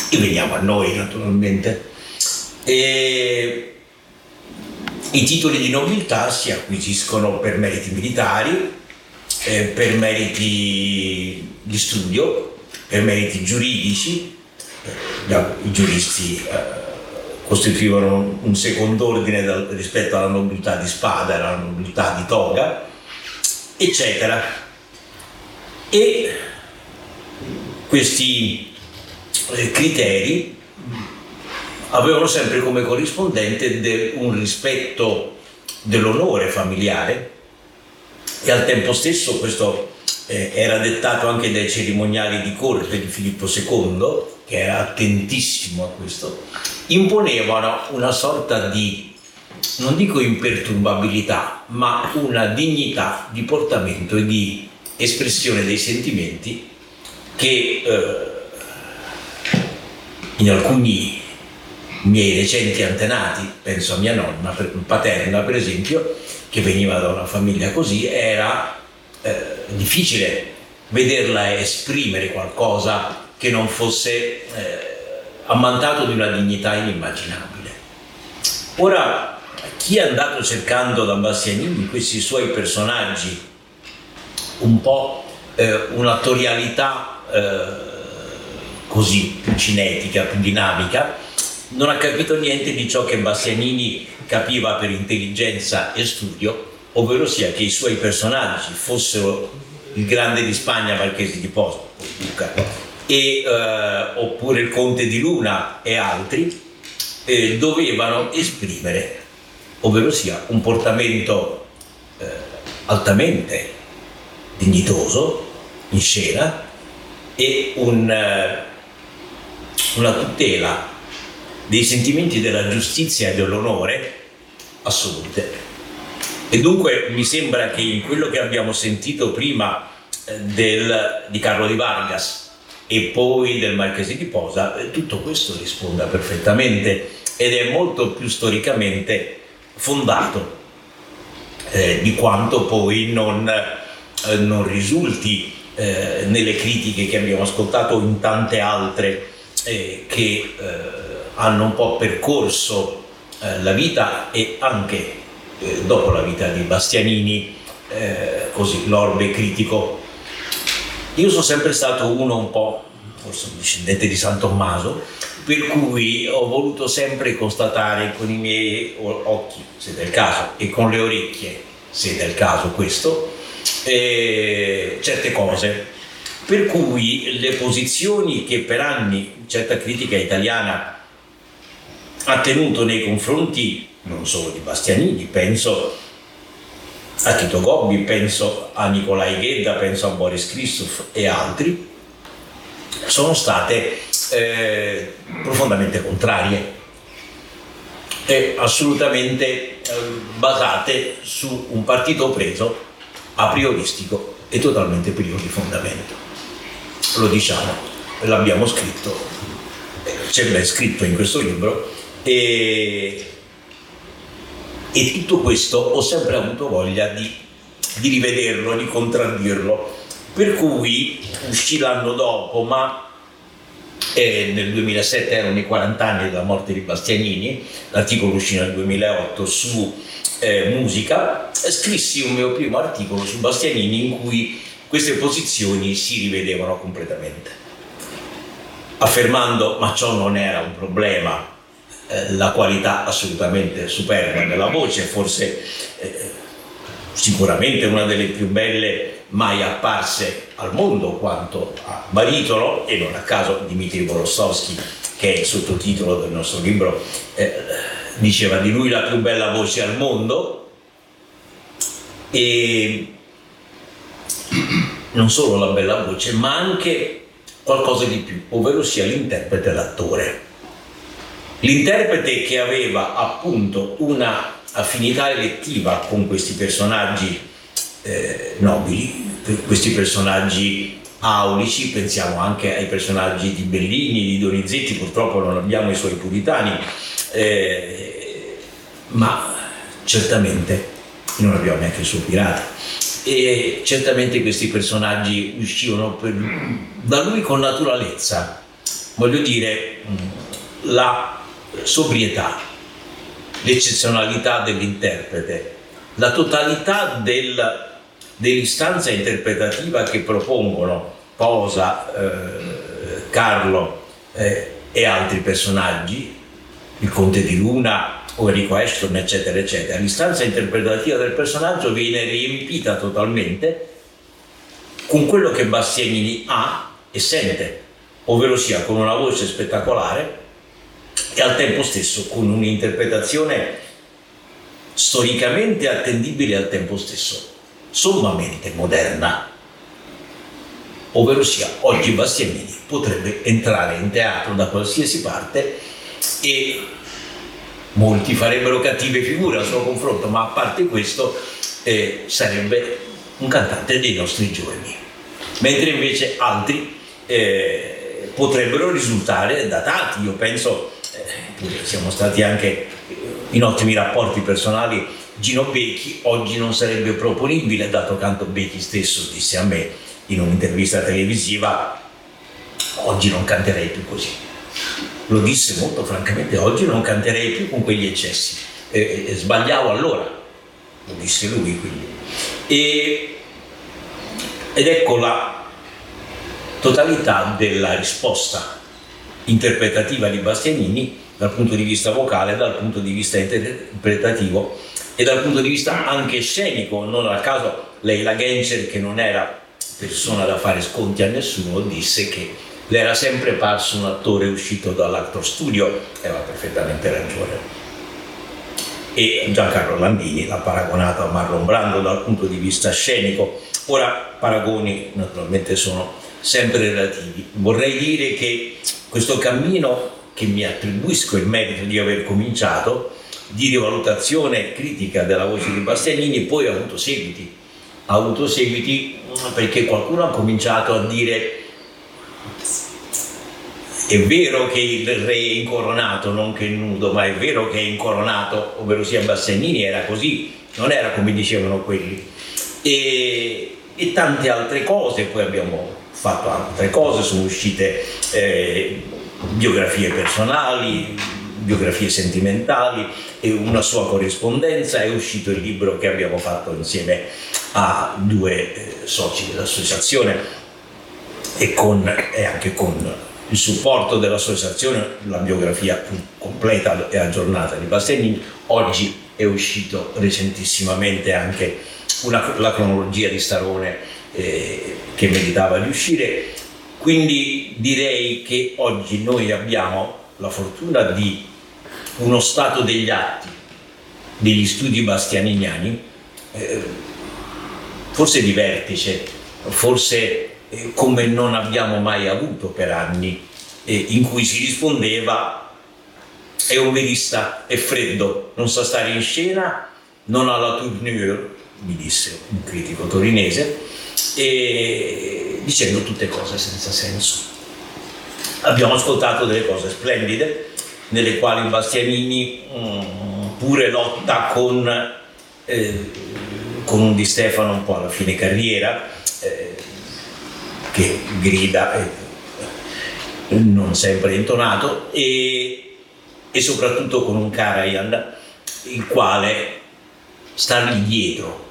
E veniamo a noi naturalmente. E I titoli di nobiltà si acquisiscono per meriti militari, eh, per meriti di studio, per meriti giuridici. I giuristi eh, costituivano un secondo ordine dal, rispetto alla nobiltà di spada e alla nobiltà di toga eccetera. E questi eh, criteri avevano sempre come corrispondente de, un rispetto dell'onore familiare e al tempo stesso questo eh, era dettato anche dai cerimoniali di corte di Filippo II, che era attentissimo a questo, imponevano una sorta di non dico imperturbabilità, ma una dignità di portamento e di espressione dei sentimenti che eh, in alcuni miei recenti antenati, penso a mia nonna paterna per esempio, che veniva da una famiglia così, era eh, difficile vederla esprimere qualcosa che non fosse eh, ammantato di una dignità inimmaginabile. Ora, chi è andato cercando da Bastianini questi suoi personaggi? Un po' eh, un'attorialità eh, così più cinetica, più dinamica, non ha capito niente di ciò che Bastianini capiva per intelligenza e studio, ovvero sia che i suoi personaggi fossero il grande di Spagna Marchese di Posto, e, eh, oppure il conte di Luna e altri, eh, dovevano esprimere ovvero sia un portamento eh, altamente dignitoso in scena e un, eh, una tutela dei sentimenti della giustizia e dell'onore assolute. E dunque mi sembra che in quello che abbiamo sentito prima eh, del, di Carlo di Vargas e poi del Marchese di Posa, eh, tutto questo risponda perfettamente ed è molto più storicamente fondato, eh, di quanto poi non, eh, non risulti eh, nelle critiche che abbiamo ascoltato, in tante altre eh, che eh, hanno un po' percorso eh, la vita e anche dopo la vita di Bastianini, così l'orbe critico. Io sono sempre stato uno un po', forse discendente di San Tommaso, per cui ho voluto sempre constatare con i miei occhi, se del caso, e con le orecchie, se del caso questo, eh, certe cose. Per cui le posizioni che per anni certa critica italiana ha tenuto nei confronti non solo di Bastianini, penso a Tito Gobbi, penso a Nicolai Ghedda, penso a Boris Christoph e altri, sono state eh, profondamente contrarie e assolutamente eh, basate su un partito preso a prioristico e totalmente privo di fondamento. Lo diciamo, l'abbiamo scritto, c'è ben scritto in questo libro e, e tutto questo ho sempre avuto voglia di, di rivederlo, di contraddirlo, per cui uscì l'anno dopo, ma eh, nel 2007 erano i 40 anni della morte di Bastianini, l'articolo uscì nel 2008 su eh, musica, scrissi un mio primo articolo su Bastianini in cui queste posizioni si rivedevano completamente, affermando ma ciò non era un problema, eh, la qualità assolutamente superba della voce, forse eh, sicuramente una delle più belle mai apparse al mondo quanto a baritono e non a caso Dmitry Borosowski che è il sottotitolo del nostro libro eh, diceva di lui la più bella voce al mondo e non solo la bella voce ma anche qualcosa di più ovvero sia l'interprete e l'attore. L'interprete che aveva appunto una affinità elettiva con questi personaggi eh, nobili, questi personaggi aulici, pensiamo anche ai personaggi di Bellini, di Donizetti, purtroppo non abbiamo i suoi puritani, eh, ma certamente non abbiamo neanche il suo pirata. E certamente questi personaggi uscivano per, da lui con naturalezza, voglio dire, la sobrietà, l'eccezionalità dell'interprete, la totalità del dell'istanza interpretativa che propongono Posa, eh, Carlo eh, e altri personaggi, il Conte di Luna o Enrico Ashton, eccetera, eccetera. L'istanza interpretativa del personaggio viene riempita totalmente con quello che Bastianini ha e sente, ovvero sia con una voce spettacolare e al tempo stesso con un'interpretazione storicamente attendibile al tempo stesso sommamente moderna. Ovvero sia, oggi Bastianini potrebbe entrare in teatro da qualsiasi parte e molti farebbero cattive figure al suo confronto, ma a parte questo eh, sarebbe un cantante dei nostri giorni. Mentre invece altri eh, potrebbero risultare datati. Io penso, eh, siamo stati anche in ottimi rapporti personali Gino Becchi oggi non sarebbe proponibile, dato canto Becchi stesso disse a me in un'intervista televisiva, oggi non canterei più così. Lo disse molto francamente, oggi non canterei più con quegli eccessi. E, e sbagliavo allora, lo disse lui quindi. E, ed ecco la totalità della risposta interpretativa di Bastianini dal punto di vista vocale, dal punto di vista interpretativo e dal punto di vista anche scenico, non a caso Leila Genscher che non era persona da fare sconti a nessuno disse che le era sempre parso un attore uscito dall'actor studio. E aveva perfettamente ragione. E Giancarlo Landini l'ha paragonato a Marlon Brando dal punto di vista scenico. Ora paragoni naturalmente sono sempre relativi. Vorrei dire che questo cammino che mi attribuisco il merito di aver cominciato di rivalutazione critica della voce di Bastianini poi ha avuto seguiti. Ha avuto seguiti perché qualcuno ha cominciato a dire è vero che il re è incoronato, non che è nudo, ma è vero che è incoronato, ovvero sia Bastianini era così, non era come dicevano quelli. E e tante altre cose, poi abbiamo fatto altre cose, sono uscite eh, biografie personali, biografie sentimentali, e una sua corrispondenza, è uscito il libro che abbiamo fatto insieme a due eh, soci dell'associazione e, con, e anche con il supporto dell'associazione, la biografia più completa e aggiornata di Bastianini. Oggi è uscito recentissimamente anche una, la cronologia di Starone eh, che meritava di uscire. Quindi direi che oggi noi abbiamo la fortuna di uno stato degli atti degli studi bastianiniani, eh, forse di vertice, forse eh, come non abbiamo mai avuto per anni, in cui si rispondeva è un verista, è freddo, non sa stare in scena, non ha la tournure, mi disse un critico torinese, e dicendo tutte cose senza senso. Abbiamo ascoltato delle cose splendide, nelle quali Bastianini um, pure lotta con, eh, con un Di Stefano un po' alla fine carriera, eh, che grida eh, non sempre intonato, e, e soprattutto con un Karajan il quale stargli dietro.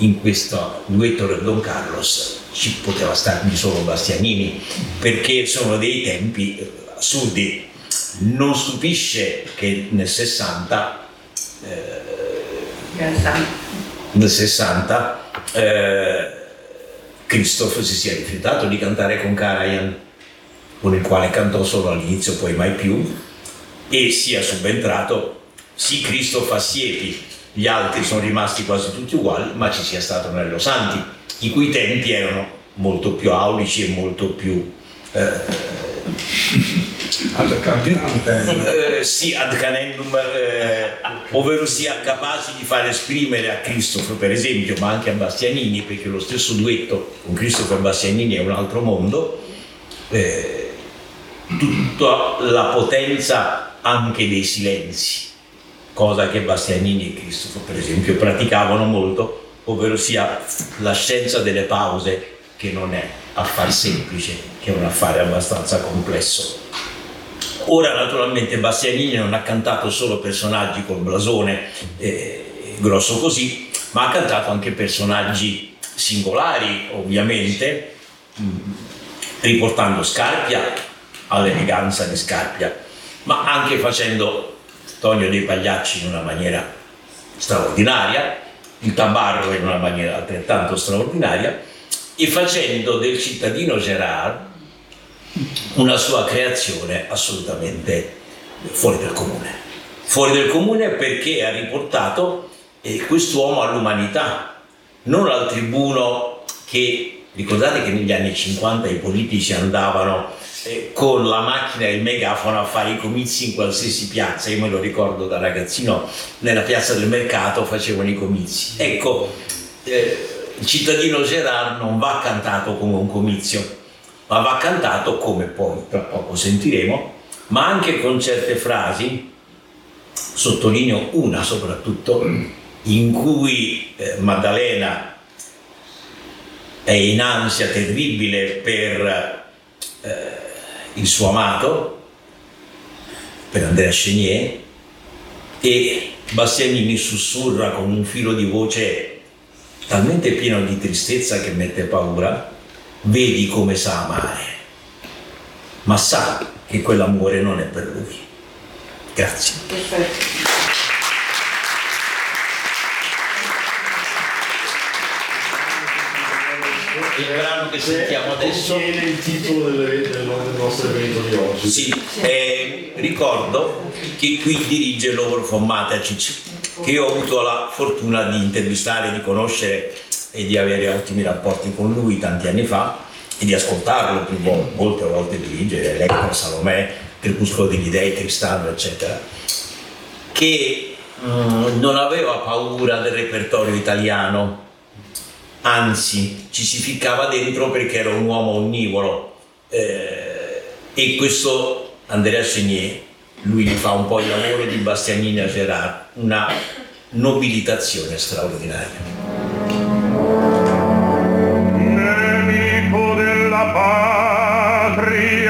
In questo duetto del Don Carlos ci poteva stargli solo Bastianini perché sono dei tempi assurdi non stupisce che nel 60 eh, nel 60 eh, Christoph si sia rifiutato di cantare con Karajan con il quale cantò solo all'inizio poi mai più e sia subentrato. Sì Christoph a Siepi gli altri sono rimasti quasi tutti uguali ma ci sia stato Nello Santi i cui tempi erano molto più aulici e molto più eh, ad eh, sì, ad canendum, eh, ovvero sia capaci di far esprimere a Christopher, per esempio, ma anche a Bastianini, perché lo stesso duetto con Christopher Bastianini è un altro mondo, eh, tutta la potenza anche dei silenzi, cosa che Bastianini e Christopher, per esempio, praticavano molto, ovvero sia la scienza delle pause, che non è affare semplice, che è un affare abbastanza complesso. Ora naturalmente Bastianini non ha cantato solo personaggi col blasone eh, grosso così, ma ha cantato anche personaggi singolari ovviamente, mh, riportando Scarpia all'eleganza di Scarpia, ma anche facendo Tonio dei Pagliacci in una maniera straordinaria, il Tabarro in una maniera altrettanto straordinaria e facendo del cittadino Gerard una sua creazione assolutamente fuori dal comune. Fuori dal comune perché ha riportato eh, quest'uomo all'umanità, non al tribuno che, ricordate che negli anni 50 i politici andavano eh, con la macchina e il megafono a fare i comizi in qualsiasi piazza, io me lo ricordo da ragazzino, nella piazza del mercato facevano i comizi. Ecco, eh, il cittadino Gerard non va cantato come un comizio, ma va cantato come poi tra poco sentiremo, ma anche con certe frasi, sottolineo una soprattutto, in cui eh, Maddalena è in ansia terribile per eh, il suo amato, per Andrea Chenier, e Bastianini sussurra con un filo di voce talmente pieno di tristezza che mette paura, vedi come sa amare, ma sa che quell'amore non è per lui. Grazie. Perfetto. Il brano che sentiamo adesso Contiene il titolo del, nostro evento di oggi. Sì, eh, ricordo che qui dirige l'Over von Matacic, che io ho avuto la fortuna di intervistare, di conoscere e di avere ottimi rapporti con lui tanti anni fa e di ascoltarlo più volte, molte volte dirigere, Electra, Salomè, Crepuscolo degli Dei, Tristano, eccetera, che mm, non aveva paura del repertorio italiano, anzi ci si ficcava dentro perché era un uomo onnivoro. Eh, e questo Andrea Chenier, lui gli fa un po' il lavoro di Bastianini a Gerard, una nobilitazione straordinaria.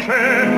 felice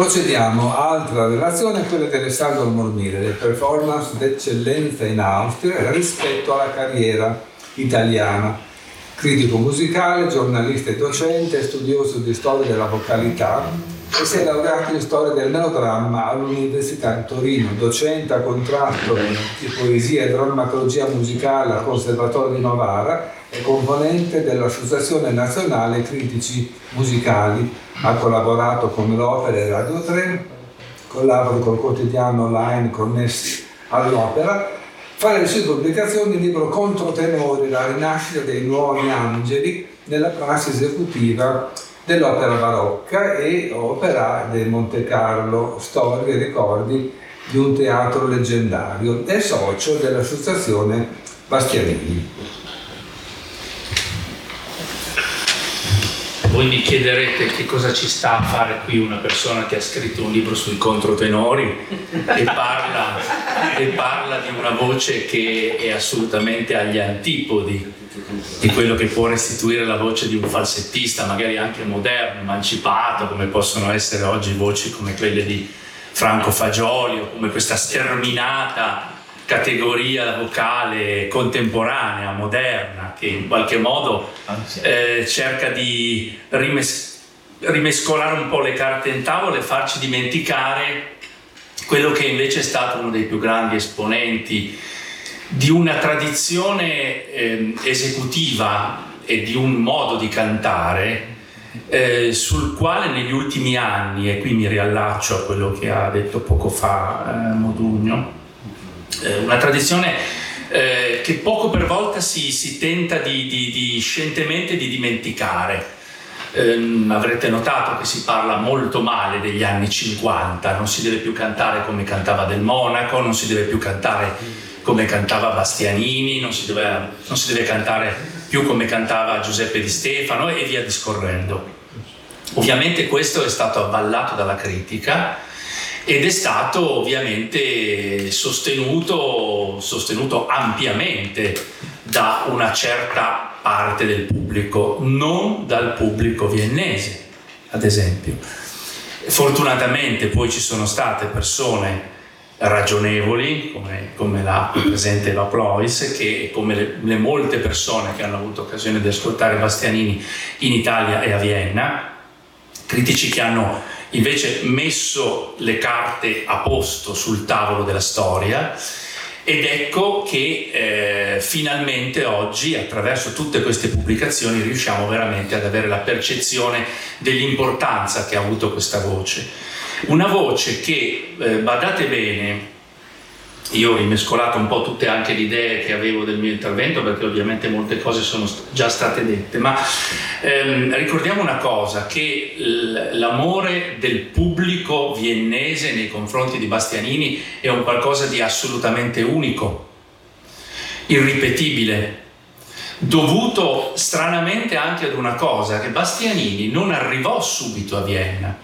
Procediamo, altra relazione è quella dell'Alessandro Mormire, le performance d'eccellenza in Austria rispetto alla carriera italiana. Critico musicale, giornalista e docente, studioso di storia della vocalità e si è laureato in storia del melodramma all'Università di Torino, docente a contratto di poesia e drammatologia musicale al Conservatorio di Novara e componente dell'Associazione Nazionale Critici Musicali. Ha collaborato con l'Opera e Radio 3, collabora col quotidiano online connessi all'opera. Fa le sue pubblicazioni il libro Controtenori, la rinascita dei nuovi angeli nella prassi esecutiva dell'opera barocca e opera del Monte Carlo, storie e ricordi di un teatro leggendario. È socio dell'associazione Bastianini. Voi mi chiederete che cosa ci sta a fare qui una persona che ha scritto un libro sui controtenori e parla, e parla di una voce che è assolutamente agli antipodi di quello che può restituire la voce di un falsettista, magari anche moderno, emancipato, come possono essere oggi voci come quelle di Franco Fagioli o come questa sterminata categoria vocale contemporanea, moderna, che in qualche modo eh, cerca di rimes- rimescolare un po' le carte in tavola e farci dimenticare quello che invece è stato uno dei più grandi esponenti di una tradizione eh, esecutiva e di un modo di cantare eh, sul quale negli ultimi anni, e qui mi riallaccio a quello che ha detto poco fa eh, Modugno, eh, una tradizione eh, che poco per volta si, si tenta di, di, di, scientemente di dimenticare. Eh, avrete notato che si parla molto male degli anni 50, non si deve più cantare come cantava Del Monaco, non si deve più cantare come cantava Bastianini, non si, deve, non si deve cantare più come cantava Giuseppe Di Stefano e via discorrendo. Ovviamente questo è stato avvallato dalla critica ed è stato ovviamente sostenuto, sostenuto ampiamente da una certa parte del pubblico, non dal pubblico viennese, ad esempio. Fortunatamente poi ci sono state persone ragionevoli, come, come la presente la Plois, che come le, le, molte persone che hanno avuto occasione di ascoltare Bastianini in Italia e a Vienna, critici che hanno invece messo le carte a posto sul tavolo della storia ed ecco che eh, finalmente oggi attraverso tutte queste pubblicazioni riusciamo veramente ad avere la percezione dell'importanza che ha avuto questa voce. Una voce che, eh, badate bene, io ho rimescolato un po' tutte anche le idee che avevo del mio intervento perché ovviamente molte cose sono già state dette, ma ehm, ricordiamo una cosa, che l'amore del pubblico viennese nei confronti di Bastianini è un qualcosa di assolutamente unico, irripetibile, dovuto stranamente anche ad una cosa, che Bastianini non arrivò subito a Vienna,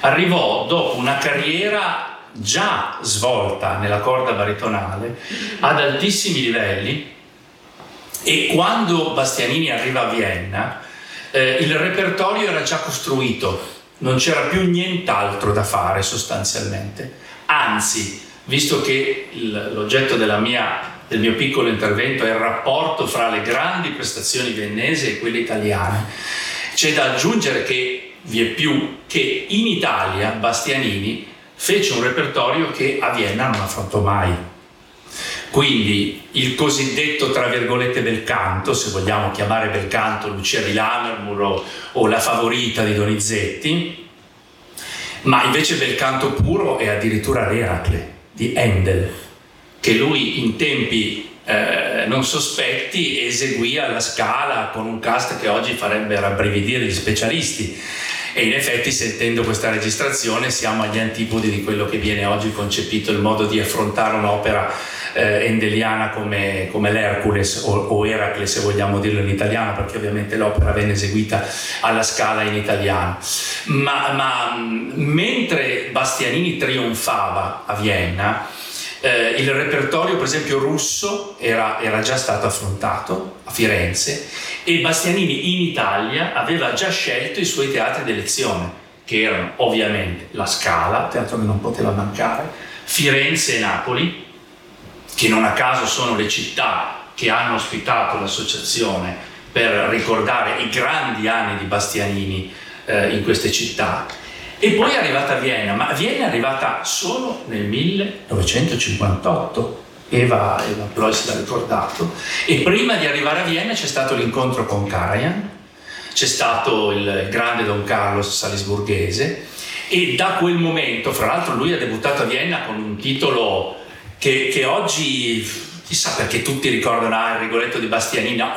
arrivò dopo una carriera già svolta nella corda baritonale ad altissimi livelli e quando Bastianini arriva a Vienna eh, il repertorio era già costruito, non c'era più nient'altro da fare sostanzialmente. Anzi, visto che il, l'oggetto mia, del mio piccolo intervento è il rapporto fra le grandi prestazioni viennesi e quelle italiane, c'è da aggiungere che vi è più che in Italia Bastianini fece un repertorio che a Vienna non affrontò mai. Quindi il cosiddetto, tra virgolette, bel canto, se vogliamo chiamare bel canto Lucia di Lammermoor o, la favorita di Donizetti, ma invece bel canto puro è addirittura l'Eracle di Handel, che lui in tempi eh, non sospetti eseguì alla scala con un cast che oggi farebbe rabbrividire gli specialisti e in effetti sentendo questa registrazione siamo agli antipodi di quello che viene oggi concepito il modo di affrontare un'opera eh, endeliana come, come l'Hercules o, o Eracle se vogliamo dirlo in italiano perché ovviamente l'opera venne eseguita alla scala in italiano. Ma, ma mentre Bastianini trionfava a Vienna eh, il repertorio, per esempio, russo era, era, già stato affrontato a Firenze e Bastianini in Italia aveva già scelto i suoi teatri d'elezione, che erano ovviamente la Scala, teatro che non poteva mancare, Firenze e Napoli, che non a caso sono le città che hanno ospitato l'associazione per ricordare i grandi anni di Bastianini eh, in queste città. E poi è arrivata Vienna, ma Vienna è arrivata solo nel 1958. Eva, Eva Blois l'ha ricordato. E prima di arrivare a Vienna c'è stato l'incontro con Karajan, c'è stato il grande Don Carlos Salisburghese e da quel momento, fra l'altro lui ha debuttato a Vienna con un titolo che, che oggi, chissà perché tutti ricordano ah, il Rigoletto di Bastianini, no,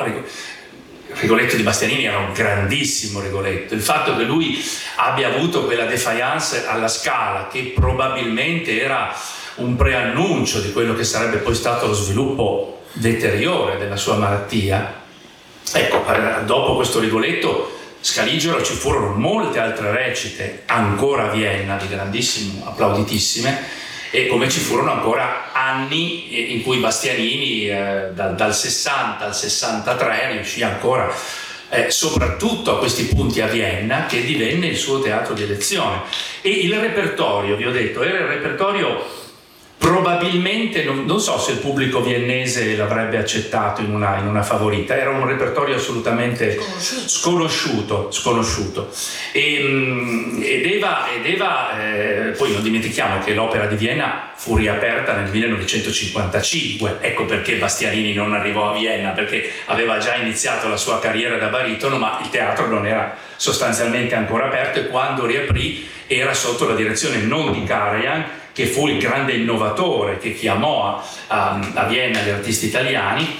Rigoletto di Bastianini era un grandissimo Rigoletto. Il fatto che lui abbia avuto quella defiance alla scala, che probabilmente era un preannuncio di quello che sarebbe poi stato lo sviluppo deteriore della sua malattia, ecco, dopo questo Rigoletto Scaligero ci furono molte altre recite ancora a Vienna, di grandissimo, applauditissime, e come ci furono ancora anni in cui Bastianini eh, dal, dal, 60 al 63 riuscì ancora eh, soprattutto a questi punti a Vienna che divenne il suo teatro di elezione. E il repertorio vi ho detto era il repertorio probabilmente non, non, so se il pubblico viennese l'avrebbe accettato in una, in una favorita, era un repertorio assolutamente sconosciuto, sconosciuto. E, mm, ed Eva, ed Eva eh, poi non dimentichiamo che l'opera di Vienna fu riaperta nel 1955, ecco perché Bastianini non arrivò a Vienna, perché aveva già iniziato la sua carriera da baritono, ma il teatro non era sostanzialmente ancora aperto e quando riaprì era sotto la direzione non di Karajan, che fu il grande innovatore che chiamò a, a, Vienna gli artisti italiani,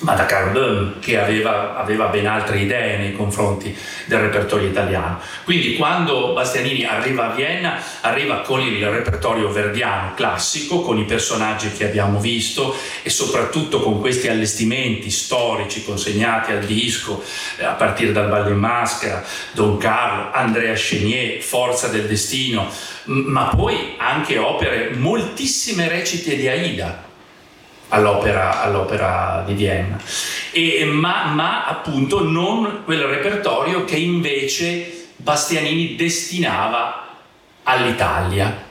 ma da Carl Böhm che aveva, aveva, ben altre idee nei confronti del repertorio italiano. Quindi quando Bastianini arriva a Vienna arriva con il repertorio verdiano classico, con i personaggi che abbiamo visto e soprattutto con questi allestimenti storici consegnati al disco eh, a partire dal Ballo in Maschera, Don Carlo, Andrea Chenier, Forza del Destino, ma poi anche opere, moltissime recite di Aida all'opera, all'opera di Vienna, e, ma, ma appunto non quel repertorio che invece Bastianini destinava all'Italia.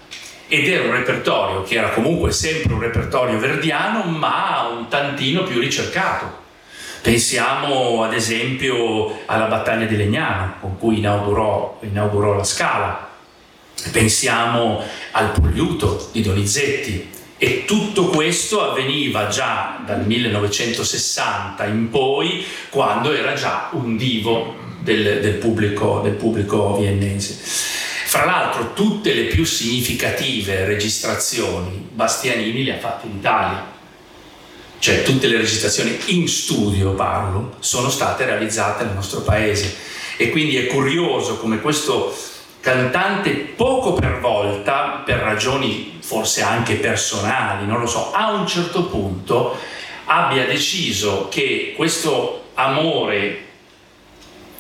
Ed era un repertorio che era comunque sempre un repertorio verdiano ma un tantino più ricercato. Pensiamo ad esempio alla battaglia di Legnano con cui inaugurò, inaugurò la Scala, pensiamo al Pugliuto di Donizetti e tutto questo avveniva già dal 1960 in poi quando era già un divo del, del, pubblico, del pubblico viennese. Fra l'altro tutte le più significative registrazioni Bastianini le ha fatte in Italia, cioè tutte le registrazioni in studio parlo, sono state realizzate nel nostro paese e quindi è curioso come questo cantante poco per volta, per ragioni forse anche personali, non lo so, a un certo punto abbia deciso che questo amore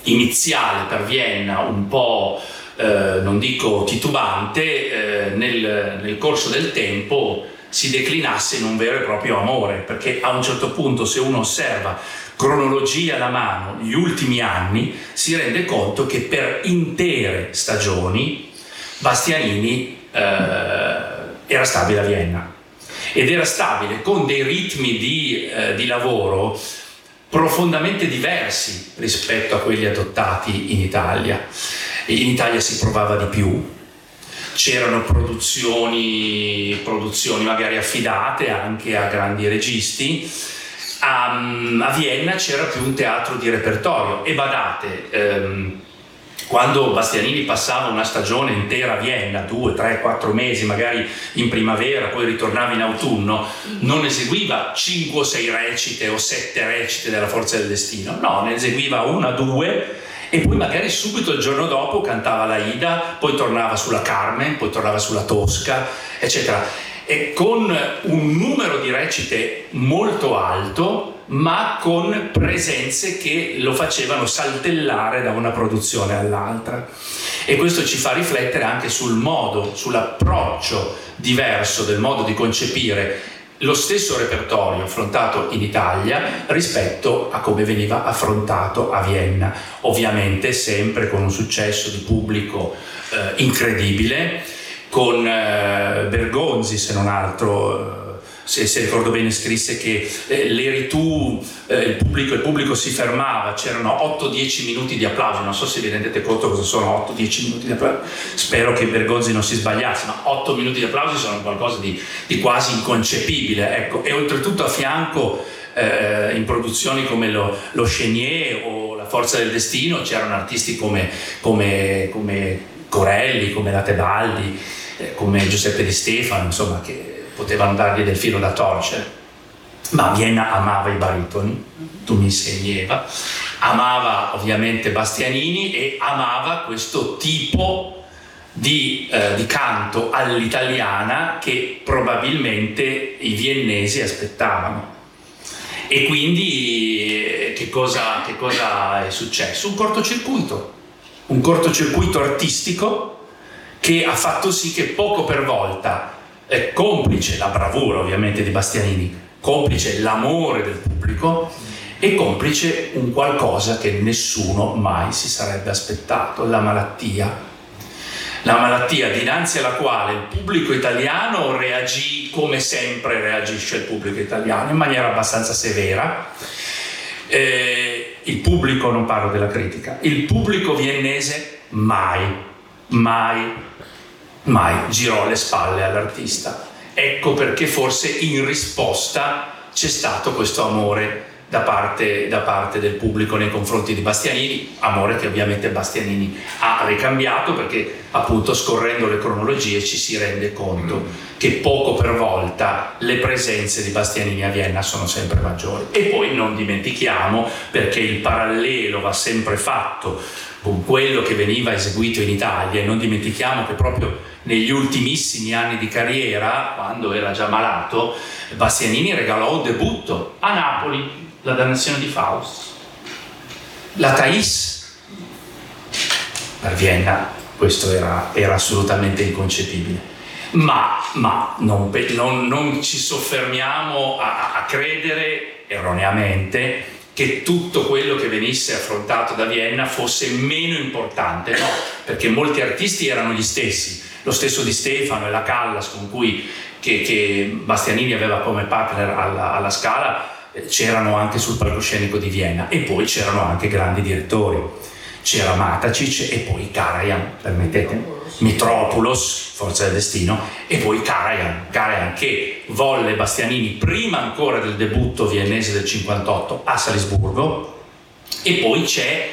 iniziale per Vienna, un po' eh, non dico titubante, eh, nel, nel corso del tempo si declinasse in un vero e proprio amore, perché a un certo punto se uno osserva cronologia alla mano gli ultimi anni, si rende conto che per intere stagioni Bastianini eh, era stabile a Vienna. Ed era stabile con dei ritmi di, eh, di lavoro profondamente diversi rispetto a quelli adottati in Italia. In Italia si provava di più, c'erano produzioni, produzioni magari affidate anche a grandi registi, a, a, Vienna c'era più un teatro di repertorio e badate, ehm, quando Bastianini passava una stagione intera a Vienna, due, tre, quattro mesi, magari in primavera, poi ritornava in autunno, non eseguiva cinque o sei recite o sette recite della Forza del Destino, no, ne eseguiva una, due e poi magari subito il giorno dopo cantava la Ida, poi tornava sulla Carmen, poi tornava sulla Tosca, eccetera e con un numero di recite molto alto, ma con presenze che lo facevano saltellare da una produzione all'altra. E questo ci fa riflettere anche sul modo, sull'approccio diverso del modo di concepire lo stesso repertorio affrontato in Italia rispetto a come veniva affrontato a Vienna, ovviamente sempre con un successo di pubblico eh, incredibile, con eh, Bergonzi se non altro se, se, ricordo bene scrisse che eh, l'eritù, eh, il, pubblico, il, pubblico, si fermava, c'erano 8-10 minuti di applausi, non so se vi rendete conto cosa sono 8-10 minuti di applausi, spero che Bergonzi non si sbagliasse, ma 8 minuti di applausi sono qualcosa di, di quasi inconcepibile, ecco. e oltretutto a fianco eh, in produzioni come lo, lo Chenier o La Forza del Destino c'erano artisti come, come, come Corelli, come La Tebaldi, eh, come Giuseppe Di Stefano, insomma, che potevano dargli del filo da torcere. Ma Vienna amava i baritoni, tu mi insegni Eva, amava ovviamente Bastianini e amava questo tipo di, eh, di, canto all'italiana che probabilmente i viennesi aspettavano. E quindi eh, che cosa, che cosa è successo? Un cortocircuito, un cortocircuito artistico che ha fatto sì che poco per volta è complice la bravura ovviamente di Bastianini, complice l'amore del pubblico e complice un qualcosa che nessuno mai si sarebbe aspettato, la malattia. La malattia dinanzi alla quale il pubblico italiano reagì come sempre reagisce il pubblico italiano, in maniera abbastanza severa. Eh, il pubblico, non parlo della critica, il pubblico viennese mai, mai mai girò le spalle all'artista. Ecco perché forse in risposta c'è stato questo amore da parte, da parte, del pubblico nei confronti di Bastianini, amore che ovviamente Bastianini ha ricambiato perché appunto scorrendo le cronologie ci si rende conto che poco per volta le presenze di Bastianini a Vienna sono sempre maggiori. E poi non dimentichiamo, perché il parallelo va sempre fatto con quello che veniva eseguito in Italia. E non dimentichiamo che proprio negli ultimissimi anni di carriera, quando era già malato, Bastianini regalò un debutto a Napoli, la dannazione di Faust. La Thais per Vienna questo era, era assolutamente inconcepibile. Ma, ma non, non, non, ci soffermiamo a, a credere erroneamente che tutto quello che venisse affrontato da Vienna fosse meno importante, no, perché molti artisti erano gli stessi, lo stesso di Stefano e la Callas con cui che, che Bastianini aveva come partner alla, alla Scala c'erano anche sul palcoscenico di Vienna e poi c'erano anche grandi direttori. C'era Matacic e poi Karajan permettete. Mitropoulos, Forza del Destino, e poi Karajan, Karajan che volle Bastianini prima ancora del debutto viennese del 58 a Salisburgo, e poi c'è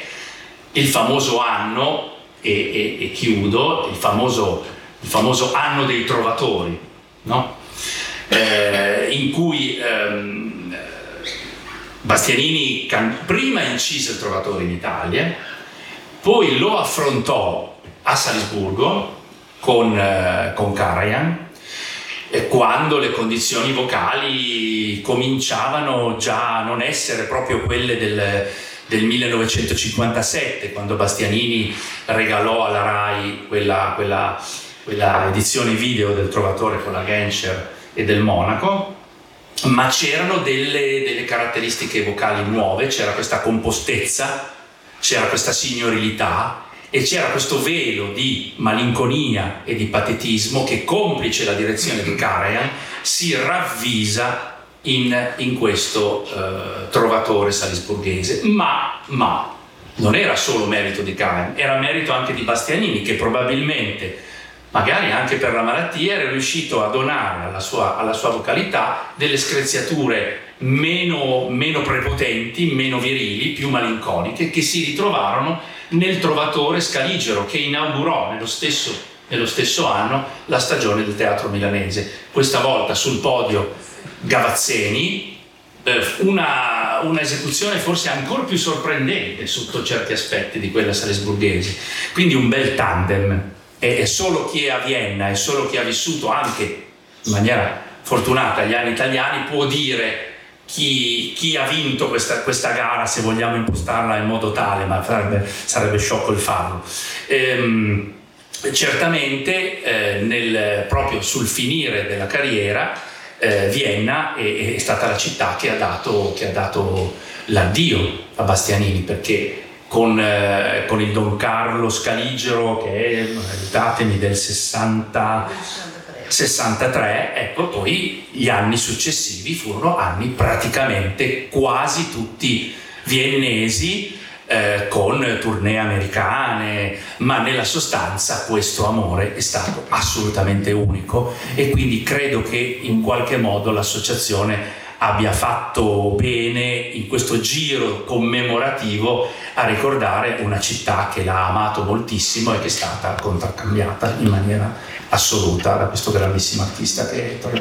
il famoso anno, e, e, e chiudo, il famoso, il famoso, anno dei trovatori, no? eh, in cui ehm, Bastianini prima incise il trovatore in Italia, poi lo affrontò a Salisburgo con, eh, con Karajan quando le condizioni vocali cominciavano già a non essere proprio quelle del, del 1957, quando Bastianini regalò alla RAI quella, quella, quella edizione video del Trovatore con la Genscher e del Monaco, ma c'erano delle, delle caratteristiche vocali nuove, c'era questa compostezza, c'era questa signorilità e c'era questo velo di malinconia e di patetismo che, complice la direzione di Karajan, si ravvisa in, in questo uh, trovatore salisburghese. Ma, ma, non era solo merito di Karajan, era merito anche di Bastianini che probabilmente, magari anche per la malattia, era riuscito a donare alla sua, alla sua vocalità delle screziature meno, meno prepotenti, meno virili, più malinconiche, che si ritrovarono nel Trovatore Scaligero che inaugurò nello stesso, nello stesso anno la stagione del teatro milanese. Questa volta sul podio Gavazzeni, eh, una, una, esecuzione forse ancora più sorprendente sotto certi aspetti di quella salisburghese. Quindi un bel tandem. E, solo chi è a Vienna e solo chi ha vissuto anche in maniera fortunata gli anni italiani può dire chi, chi, ha vinto questa, questa, gara, se vogliamo impostarla in modo tale, ma sarebbe, sarebbe sciocco il farlo. Ehm, certamente eh, nel, proprio sul finire della carriera eh, Vienna è, è, stata la città che ha dato, che ha dato l'addio a Bastianini perché con, eh, con, il Don Carlo Scaligero che è, aiutatemi, del 60, 63, ecco poi gli anni successivi furono anni praticamente quasi tutti viennesi eh, con tournée americane, ma nella sostanza questo amore è stato assolutamente unico e quindi credo che in qualche modo l'associazione abbia fatto bene in questo giro commemorativo a ricordare una città che l'ha amato moltissimo e che è stata contraccambiata in maniera assoluta da questo grandissimo artista che è Torre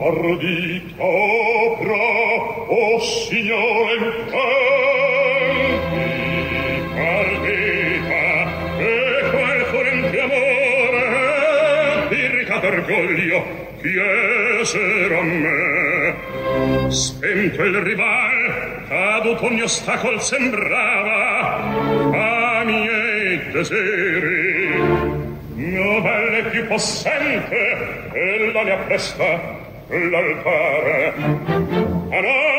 ardita opra, o Signore infermi, ardita, e qual corrente amore, irrita d'orgoglio, chiesero a me. Spento il rival, caduto ogni ostacol sembrava, a miei desiri, novelle più possente, ella mi appresta, l'altare. Ah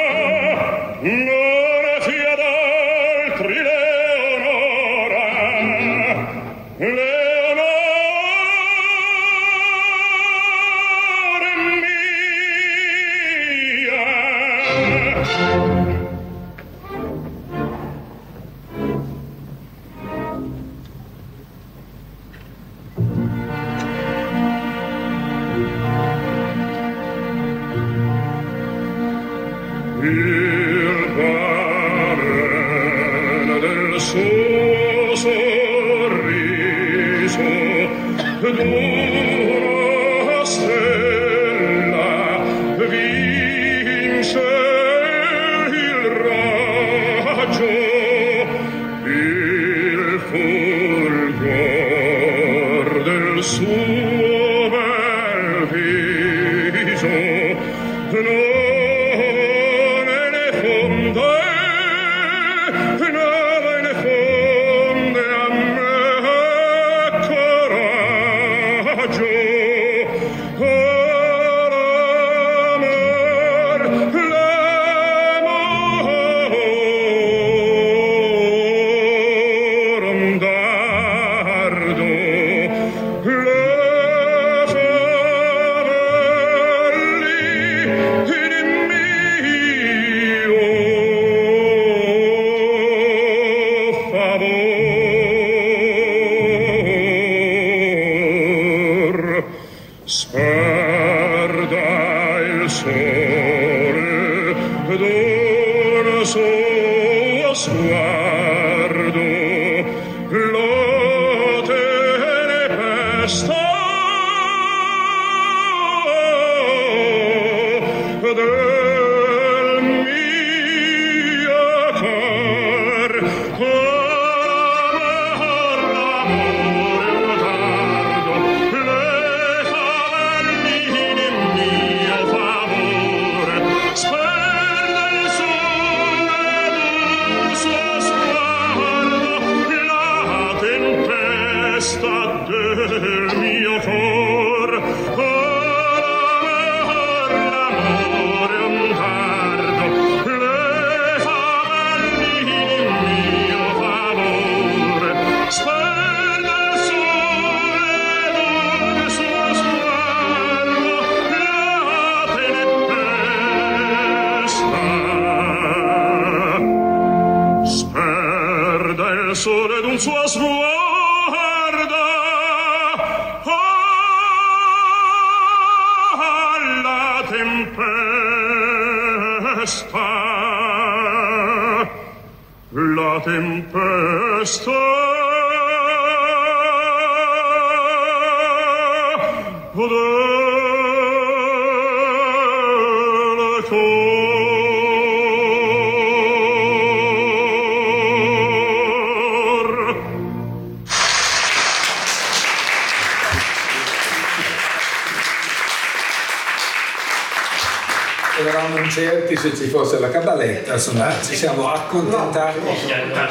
insomma ci siamo accontentati.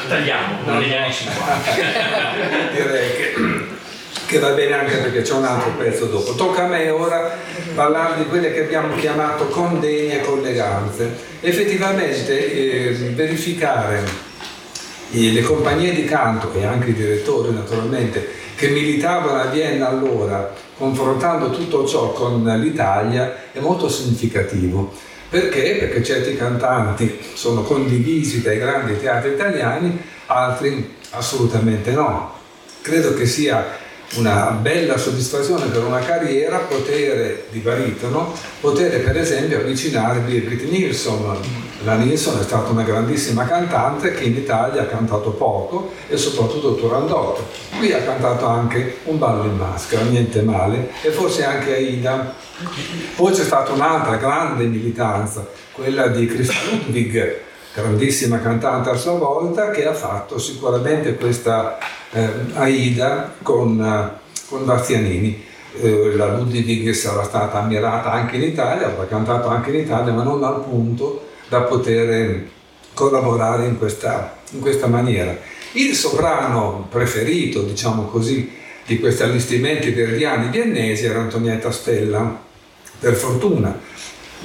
Tagliamo, negli anni 50. Direi che, che va bene anche perché c'è un altro pezzo dopo. Tocca a me ora parlare di quelle che abbiamo chiamato condegni e colleganze. Effettivamente eh, verificare le compagnie di canto e anche i direttori naturalmente che militavano a Vienna allora confrontando tutto ciò con l'Italia è molto significativo. Perché? Perché certi cantanti sono condivisi dai grandi teatri italiani, altri assolutamente no. Credo che sia una bella soddisfazione per una carriera poter, di baritono, poter per esempio avvicinarvi a Britt Nilsson. La Nilsson è stata una grandissima cantante che in Italia ha cantato poco e soprattutto Turandot. Qui ha cantato anche un ballo in maschera, niente male, e forse anche Aida. Poi c'è stata un'altra grande militanza, quella di Christa Ludwig, grandissima cantante a sua volta, che ha fatto sicuramente questa eh, Aida con, eh, con Bastianini. Eh, la Ludwig sarà stata ammirata anche in Italia, avrà cantato anche in Italia, ma non al punto da poter collaborare in questa, in questa maniera. Il soprano preferito, diciamo così, di questi allestimenti verdiani viennesi era Antonietta Stella, per fortuna.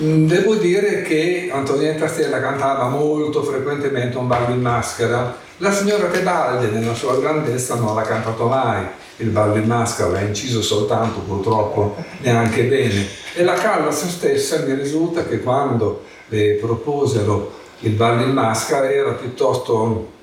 Mm, Devo dire che Antonietta Stella cantava molto frequentemente un ballo in maschera. La signora Tebaldi nella sua grandezza non l'ha cantato mai. Il ballo in maschera l'ha inciso soltanto, purtroppo neanche bene. E la Callas stessa mi risulta che quando le proposero il ballo in maschera era piuttosto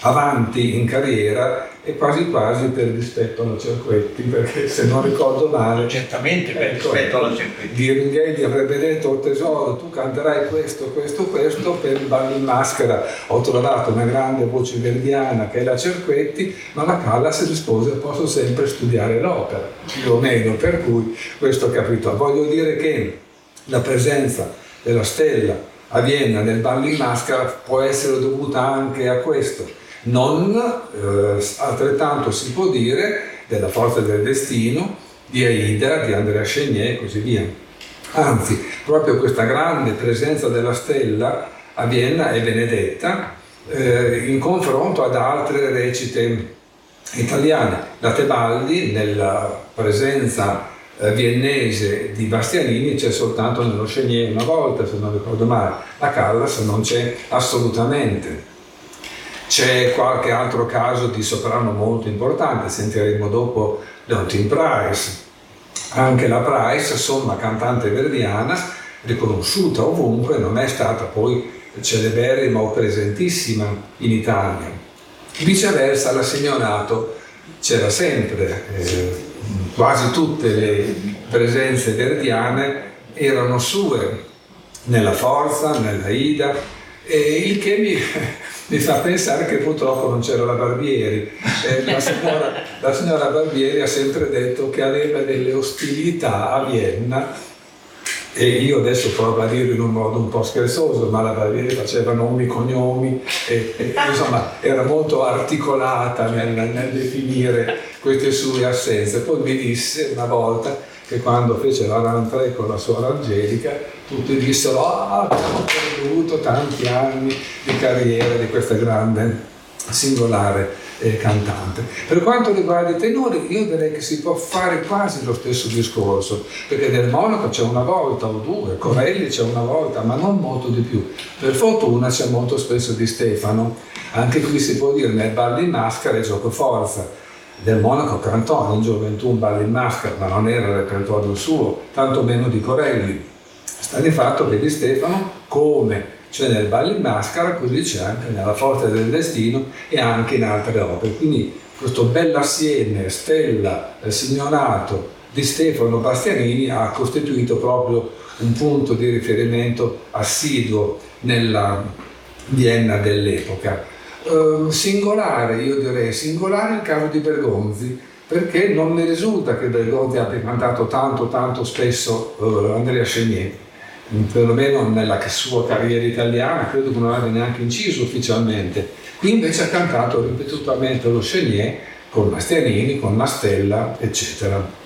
avanti in carriera e quasi quasi per rispetto alla Cerquetti, perché se non ricordo male, Certamente per Ecco. rispetto alla Cerquetti. di Ringhelli avrebbe detto "Oh, tesoro tu canterai questo, questo, questo per il ballo in maschera ho trovato una grande voce verdiana che è la Cerquetti ma la Callas rispose posso sempre studiare l'opera più o meno per cui questo capito voglio dire che la presenza della stella a Vienna nel ballo in maschera può essere dovuta anche a questo non eh, altrettanto si può dire della forza del destino di Aida, di Andrea Chenier e così via. Anzi, proprio questa grande presenza della stella a Vienna è benedetta eh, in confronto ad altre recite italiane. La Tebaldi, nella presenza viennese di Bastianini, c'è soltanto nello Chenier una volta, se non ricordo male. La Callas non c'è assolutamente. C'è qualche altro caso di soprano molto importante, sentiremo dopo Leontine Price. Anche la Price, insomma, cantante verdiana, riconosciuta ovunque, non è stata poi celeberrima o presentissima in Italia. Viceversa, la Signorato c'era sempre, eh, quasi tutte le presenze verdiane erano sue, nella Forza, nella Ida, e il che mi, mi fa pensare che purtroppo non c'era la Barbieri. Eh, la, signora, la signora Barbieri ha sempre detto che aveva delle ostilità a Vienna e io adesso provo a dirlo in un modo un po' scherzoso, ma la Barbieri faceva nomi, cognomi, e, e, insomma era molto articolata nel, nel definire queste sue assenze. Poi mi disse una volta che quando fece la rentrée con la suora Angelica, tutti dissero ah, abbiamo perduto tanti anni di carriera di questa grande singolare eh, cantante. Per quanto riguarda i tenori, io direi che si può fare quasi lo stesso discorso, perché nel Monaco c'è una volta o due, Corelli c'è una volta, ma non molto di più. Per fortuna c'è molto spesso di Stefano, anche qui si può dire nel ballo in maschera e gioco forza. Del Monaco cantò in gioventù un ballo in maschera, ma non era il repertorio suo, tanto meno di Corelli. Sta di fatto che di Stefano, come c'è nel ballo in maschera, così c'è anche nella Forza del Destino e anche in altre opere. Quindi questo bell'assieme Stella, Signorato di Stefano Bastianini ha costituito proprio un punto di riferimento assiduo nella Vienna dell'epoca. Eh, singolare, io direi, singolare il caso di Bergonzi, perché non mi risulta che Bergoglio abbia cantato tanto tanto spesso uh, Andrea Chenier, perlomeno nella sua carriera italiana, credo che non abbia neanche inciso ufficialmente. Qui invece ha cantato ripetutamente lo Chenier con Bastianini, con Mastella, eccetera.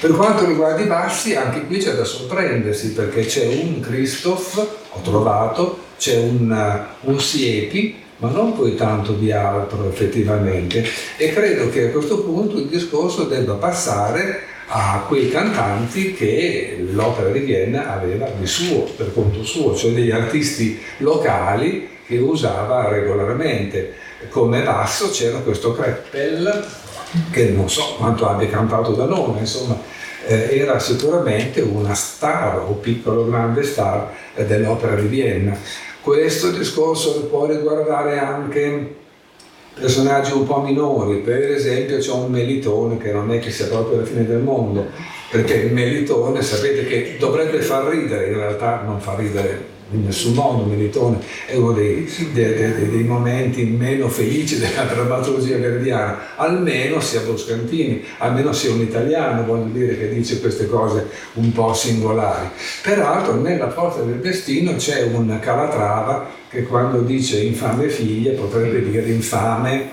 Per quanto riguarda i bassi, anche qui c'è da sorprendersi perché c'è un Christoph, ho trovato, c'è un, un Siepi, ma non poi tanto di altro effettivamente. E credo che a questo punto il discorso debba passare a quei cantanti che l'opera di Vienna aveva di suo, per conto suo, cioè degli artisti locali che usava regolarmente. Come basso c'era questo Kreppel, che non so quanto abbia cantato da nome, insomma, eh, era sicuramente una star o piccolo grande star eh, dell'opera di Vienna. Questo discorso può riguardare anche personaggi un po' minori, per esempio c'è un Melitone che non è che sia proprio la fine del mondo, perché il Melitone sapete che dovrebbe far ridere, in realtà non fa ridere in nessun modo Melitone è uno dei, dei, dei, dei, momenti meno felici della drammaturgia verdiana, almeno sia Boscantini, almeno sia un italiano, voglio dire, che dice queste cose un po' singolari. Peraltro nella Forza del Destino c'è un Calatrava che quando dice infame figlia potrebbe dire infame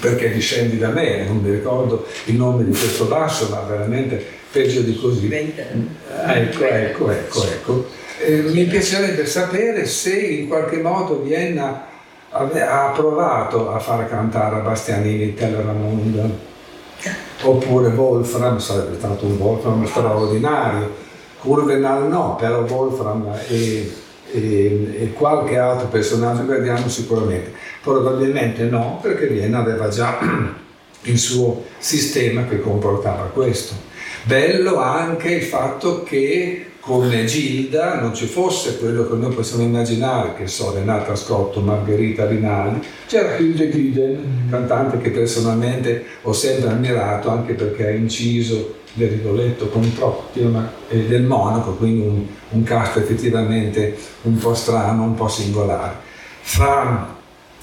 perché discendi da me, non mi ricordo il nome di questo basso, ma veramente peggio di così. Ecco, ecco, ecco, ecco. Eh, mi piacerebbe sapere se in qualche modo Vienna ha provato a far cantare a Bastianini Telleramund oppure Wolfram, sarebbe stato un Wolfram straordinario, Kurvenal no, però Wolfram e, e, e qualche altro personaggio vediamo sicuramente, probabilmente no perché Vienna aveva già il suo sistema che comportava questo. Bello anche il fatto che come Gilda non ci fosse quello che noi possiamo immaginare, che so, Renata Scotto, Margherita Rinaldi, c'era Hilde Giden, cantante che personalmente ho sempre ammirato anche perché ha inciso del Rigoletto con Trottium e del Monaco, quindi un, un cast effettivamente un po' strano, un po' singolare. Fra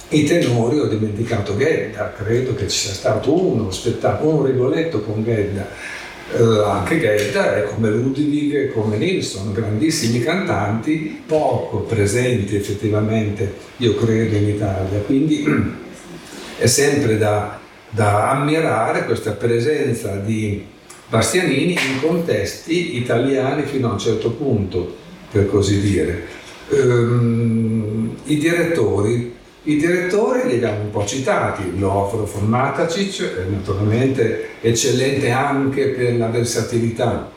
i tenori ho dimenticato Gedda, credo che ci sia stato uno spettacolo, un Rigoletto con Gedda eh, anche Gedda è come Ludwig, come Nilsson, grandissimi cantanti, poco presenti effettivamente, io credo, in Italia. Quindi è sempre da, da ammirare questa presenza di Bastianini in contesti italiani fino a un certo punto, per così dire. Um, I direttori i direttori li abbiamo un po' citati, Lovro von Matacic, è naturalmente eccellente anche per la versatilità.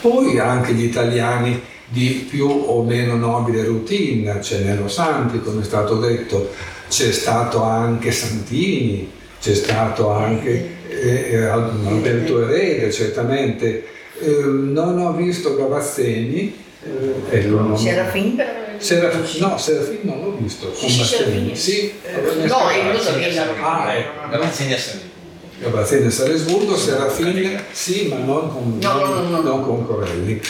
Poi anche gli italiani di più o meno nobile routine, c'è Nello Santi, come è stato detto, c'è stato anche Santini, c'è stato anche eh, eh Alberto Erede, certamente. Eh, non ho visto Gavazzeni. Eh, ecco, non... Serafin però Serafin, no, Serafin non l'ho visto. Con sì, Bastianini. Sì, eh, no, è quello che Ah, ecco. Gavazzini a Salisburgo. Gavazzini a Salisburgo, Serafin sì, ma non con, no, non, no, no, non con Corelli.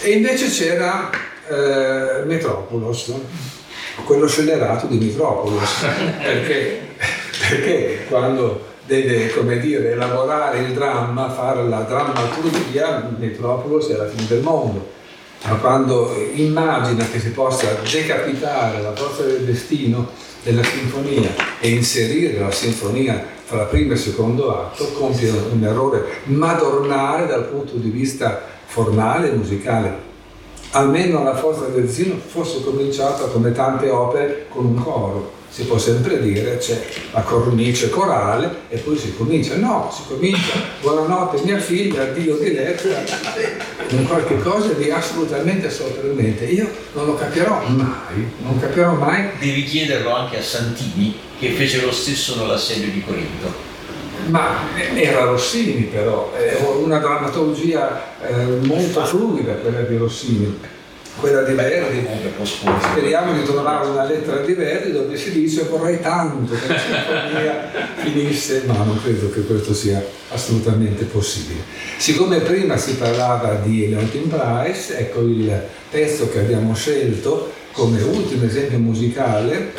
E invece c'era eh, Metropolos, quello scellerato di Metropolos, perché, perché quando deve come dire, elaborare il dramma, fare la drammaturgia, Metropolis è la fine del mondo ma quando immagina che si possa decapitare la forza del destino della sinfonia e inserire la sinfonia fra primo e secondo atto, compie un errore madornale dal punto di vista formale e musicale. Almeno la forza del destino fosse cominciata come tante opere con un coro si può sempre dire c'è la cornice corale e poi si comincia. No, si comincia, buonanotte mia figlia, addio di letto, in qualche cosa di assolutamente sorprendente. Io non lo capirò mai, non capirò mai. Devi chiederlo anche a Santini che fece lo stesso nell'assedio di Corinto. Ma era Rossini però, una drammaturgia eh, molto fluida quella di Rossini quella di Verdi. Speriamo di trovare una lettera di Verdi dove si dice vorrei tanto che la sinfonia finisse, ma non credo che questo sia assolutamente possibile. Siccome prima si parlava di Leontin Price, ecco il pezzo che abbiamo scelto come ultimo esempio musicale,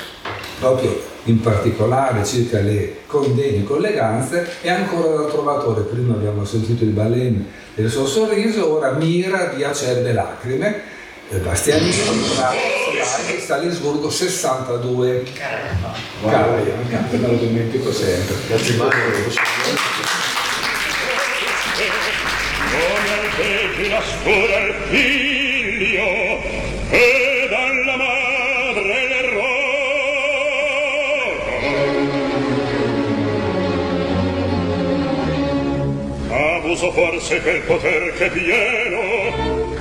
proprio in particolare circa le condeni colleganze, è ancora da trovatore. Prima abbiamo sentito il Balen del suo sorriso, ora Mira di acerbe lacrime, eh, Bastianini una Solari che sta lì Sburgo 62 Caravaia, me lo dimentico sempre. Grazie l'errore. Abuso forse quel poter che pieno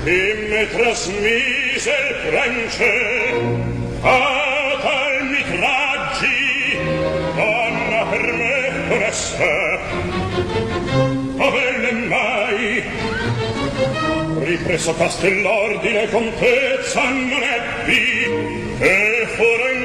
e me trasmise il prence a tal mitraggi donna per me onesta averle mai ripreso castell'ordine con tezza non ebbi e fuori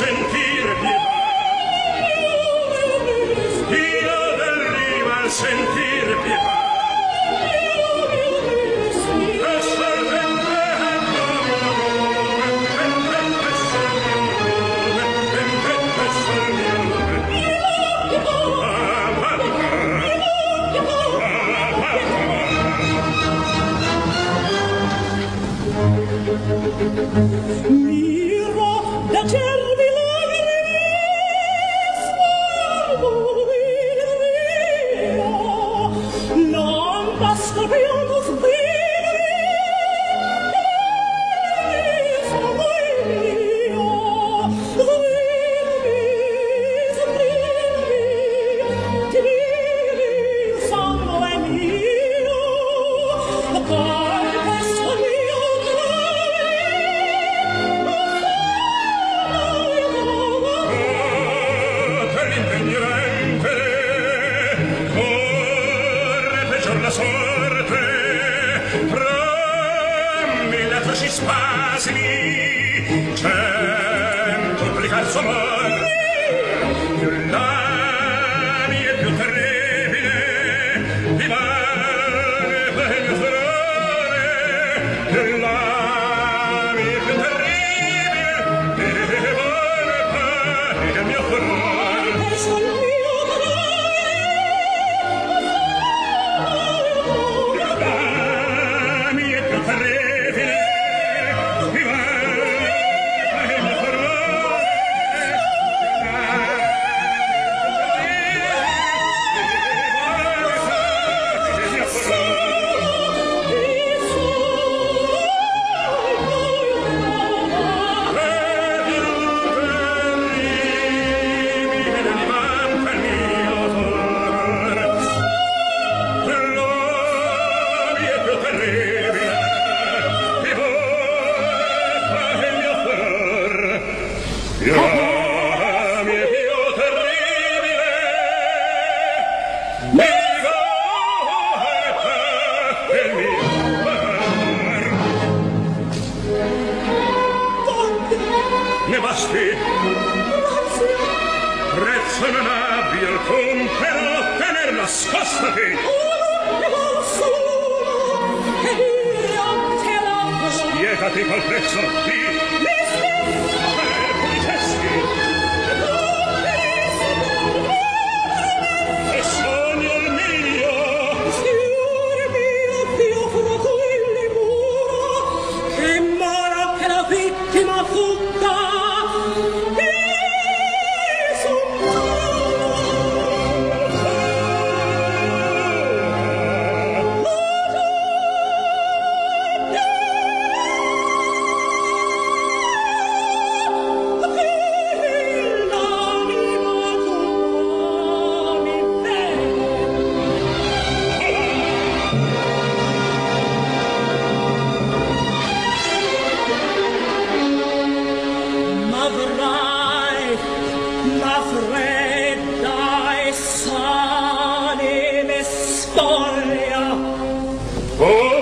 Menschen, die fredda. Oh!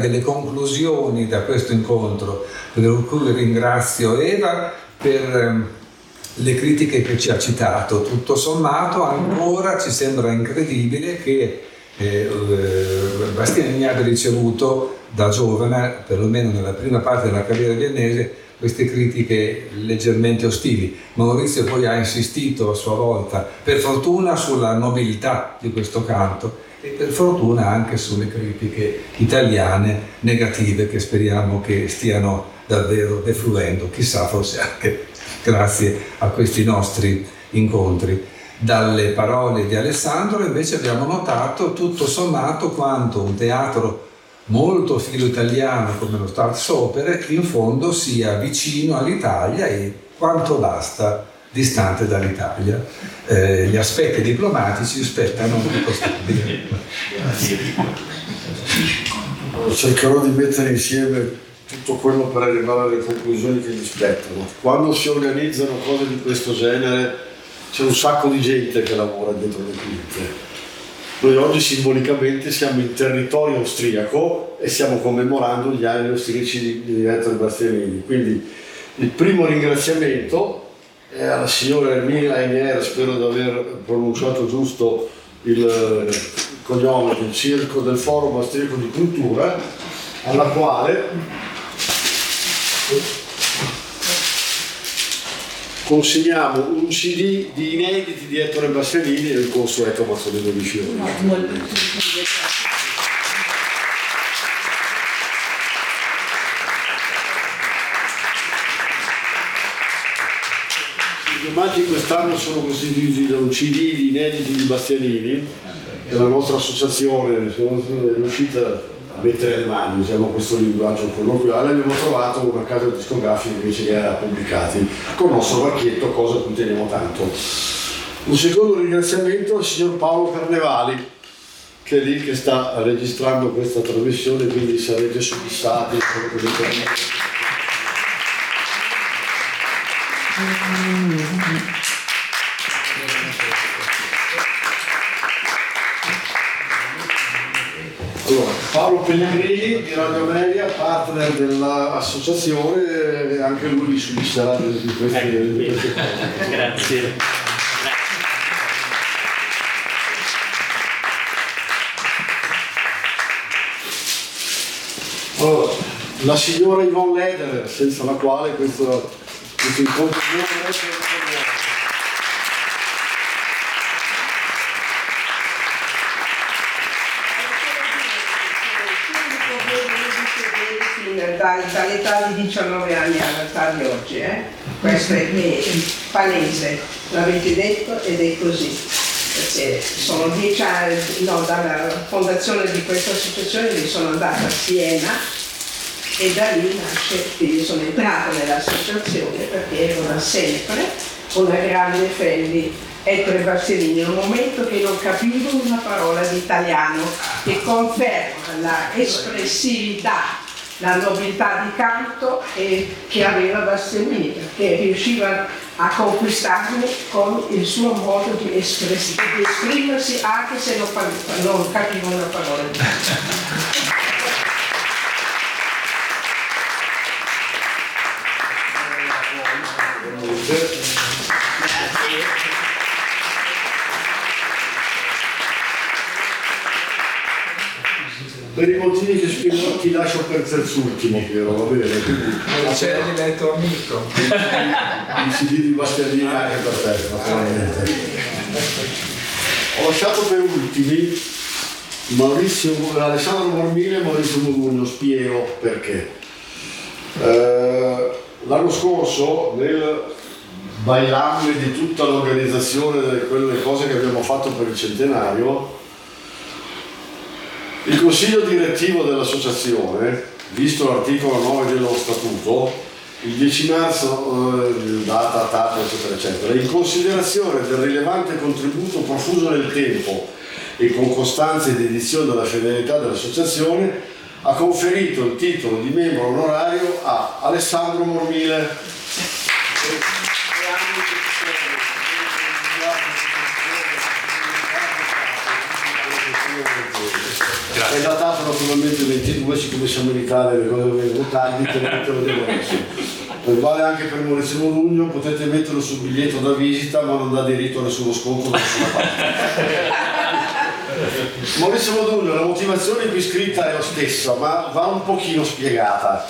Delle conclusioni da questo incontro, per cui ringrazio Eva per ehm, le critiche che ci ha citato. Tutto sommato ancora ci sembra incredibile che eh, eh, Bastianini abbia ricevuto da giovane, perlomeno nella prima parte della carriera viennese, queste critiche leggermente ostili. Maurizio poi ha insistito a sua volta, per fortuna, sulla nobiltà di questo canto e per fortuna anche sulle critiche italiane negative che speriamo che stiano davvero defluendo, chissà forse anche grazie a questi nostri incontri. Dalle parole di Alessandro invece abbiamo notato tutto sommato quanto un teatro molto filo italiano come lo Stars Opere in fondo sia vicino all'Italia e quanto basta distante dall'Italia. Eh, gli aspetti diplomatici spettano di costare. Cercherò di mettere insieme tutto quello per arrivare alle conclusioni che gli spettano. Quando si organizzano cose di questo genere c'è un sacco di gente che lavora dietro le quinte. Noi oggi simbolicamente siamo in territorio austriaco e stiamo commemorando gli anni austriaci di, Ettore Bastianini. Quindi il primo ringraziamento è alla signora Ermina Ainier, spero di aver pronunciato giusto il eh, cognome del circo del Forum Austriaco di Cultura, alla quale consegniamo un CD di inediti di Ettore Bastianini del consueto Mazzolino di Fiori. I omaggi quest'anno sono costituiti da un CD di inediti di Bastianini che la nostra associazione è riuscita a mettere le mani, usiamo questo linguaggio colloquiale, abbiamo trovato una casa discografica invece che era pubblicati con il nostro vecchietto, cosa a cui teniamo tanto. Un secondo ringraziamento al signor Paolo Carnevali, che è lì che sta registrando questa trasmissione, quindi sarete soddisfatti. Allora, Paolo Pellegrini di Radio Media, partner dell'associazione, anche lui ci liscerà di queste, ecco, di queste cose. Grazie. Allora, la signora Yvonne Leder, senza la quale questo, questo incontro non sarebbe dall'età di 19 anni all'età di oggi, eh? questo è, è palese, l'avete detto ed è così. Perché sono dieci anni, no, dalla fondazione di questa associazione mi sono andata a Siena e da lì nasce, quindi sono entrata nell'associazione perché ero da sempre una grande di Ettore Bastianini, in un momento che non capivo una parola di italiano, che conferma la espressività, la nobiltà di canto e- che aveva Bastianini, perché riusciva a conquistarmi con il suo modo di, espress- di esprimersi anche se non, non capivo una parola. Di Per i motivi che spiego ti lascio per terzultimo, Piero, va bene? Quindi C'è diletto amico. i CD di Bastianini anche per te, naturalmente. Ho lasciato per ultimi Maurizio, Alessandro Mormile e Maurizio Murugno, spiego perché. Eh, l'anno scorso nel bailamme di tutta l'organizzazione delle cose che abbiamo fatto per il centenario, il consiglio direttivo dell'associazione, visto l'articolo 9 dello statuto, il 10 marzo, eh, data, data, eccetera, eccetera, in considerazione del rilevante contributo profuso nel tempo e con costanza ed edizione della fedeltà dell'associazione, ha conferito il titolo di membro onorario a Alessandro Mormile. È datato naturalmente il 22, siccome siamo in Italia le cose vengono tardi, te lo te lo devo adesso. Vale anche per Maurizio Modugno, potete metterlo sul biglietto da visita ma non dà diritto a nessuno sconto da nessuna parte. Maurizio Modugno, la motivazione qui scritta è la stessa, ma va un pochino spiegata.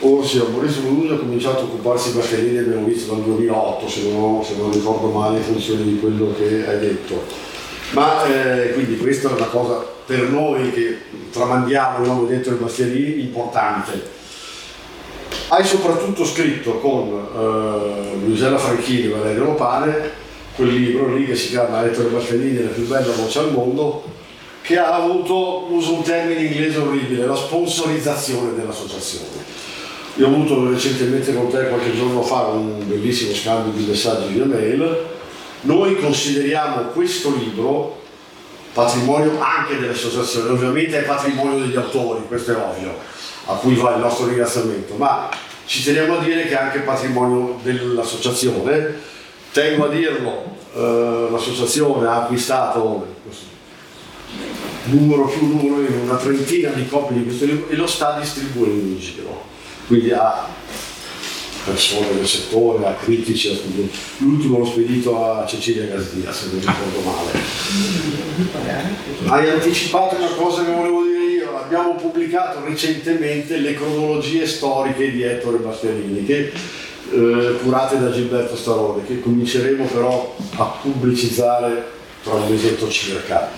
Ossia, Maurizio Modugno ha cominciato a occuparsi di Bastianini abbiamo visto dal 2008, se non, se non ricordo male in funzione di quello che hai detto. Ma eh, quindi questa è una cosa per noi che tramandiamo il nome dentro i Bastianini importante. Hai soprattutto scritto con eh, Luisella Franchini e Valerio Lopane quel libro lì che si chiama Ettore Bastianini, la più bella voce al mondo, che ha avuto, uso un termine inglese orribile, la sponsorizzazione dell'associazione. Io ho avuto recentemente con te qualche giorno fa un bellissimo scambio di messaggi via mail. Noi consideriamo questo libro patrimonio anche delle associazioni, ovviamente è patrimonio degli autori, questo è ovvio, a cui va il nostro ringraziamento, ma ci teniamo a dire che è anche patrimonio dell'associazione. Tengo a dirlo, eh, l'associazione ha acquistato numero più numero, una trentina di copie di questo libro e lo sta distribuendo in giro. Quindi a persone del settore, a critici, a studi- l'ultimo l'ho spedito a Cecilia Gazdia, se non ricordo male. Hai anticipato una cosa che volevo dire io, abbiamo pubblicato recentemente le cronologie storiche di Ettore Bastianini, che, eh, curate da Gilberto Starone, che cominceremo però a pubblicizzare tra un mesetto circa.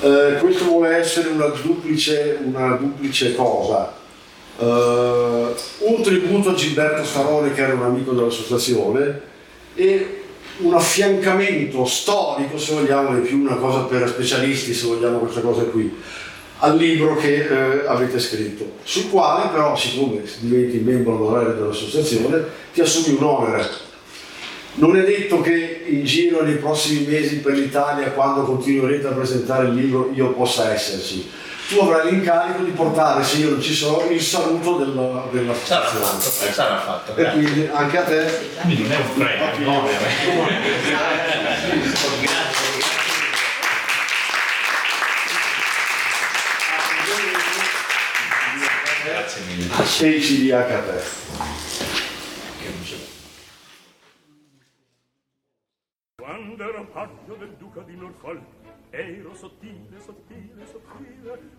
Eh, questo vuole essere una duplice, una duplice cosa. Eh, un tributo a Gilberto Starone che era un amico dell'associazione e un affiancamento storico, se vogliamo, è più una cosa per specialisti, se vogliamo questa cosa qui, al libro che eh, avete scritto, sul quale però, siccome diventi membro onorario dell'associazione, ti assumi un onere. Non è detto che in giro nei prossimi mesi per l'Italia, quando continuerete a presentare il libro, io possa esserci. Tu avrai l'incarico di portare, se io non ci sono, il saluto della, dell'associazione. Sarà fatto, sarà fatto. E grazie. quindi anche a te Quindi non è un premio, no? Grazie mille. e i CD anche a te. Quando era paggio del duca di Norfolk Ero sottile, sottile, sottile,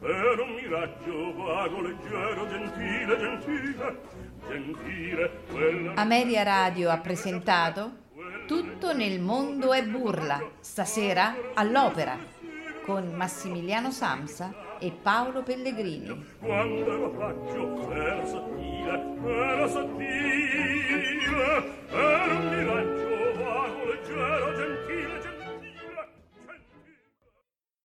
era un miraggio vago, leggero, gentile, gentile, gentile, quella... Ameria Radio ha presentato Tutto nel mondo è burla, stasera all'opera, con Massimiliano Samsa e Paolo Pellegrini. Quando ero raggio, era sottile, era sottile, era un miraggio vago, leggero, gentile,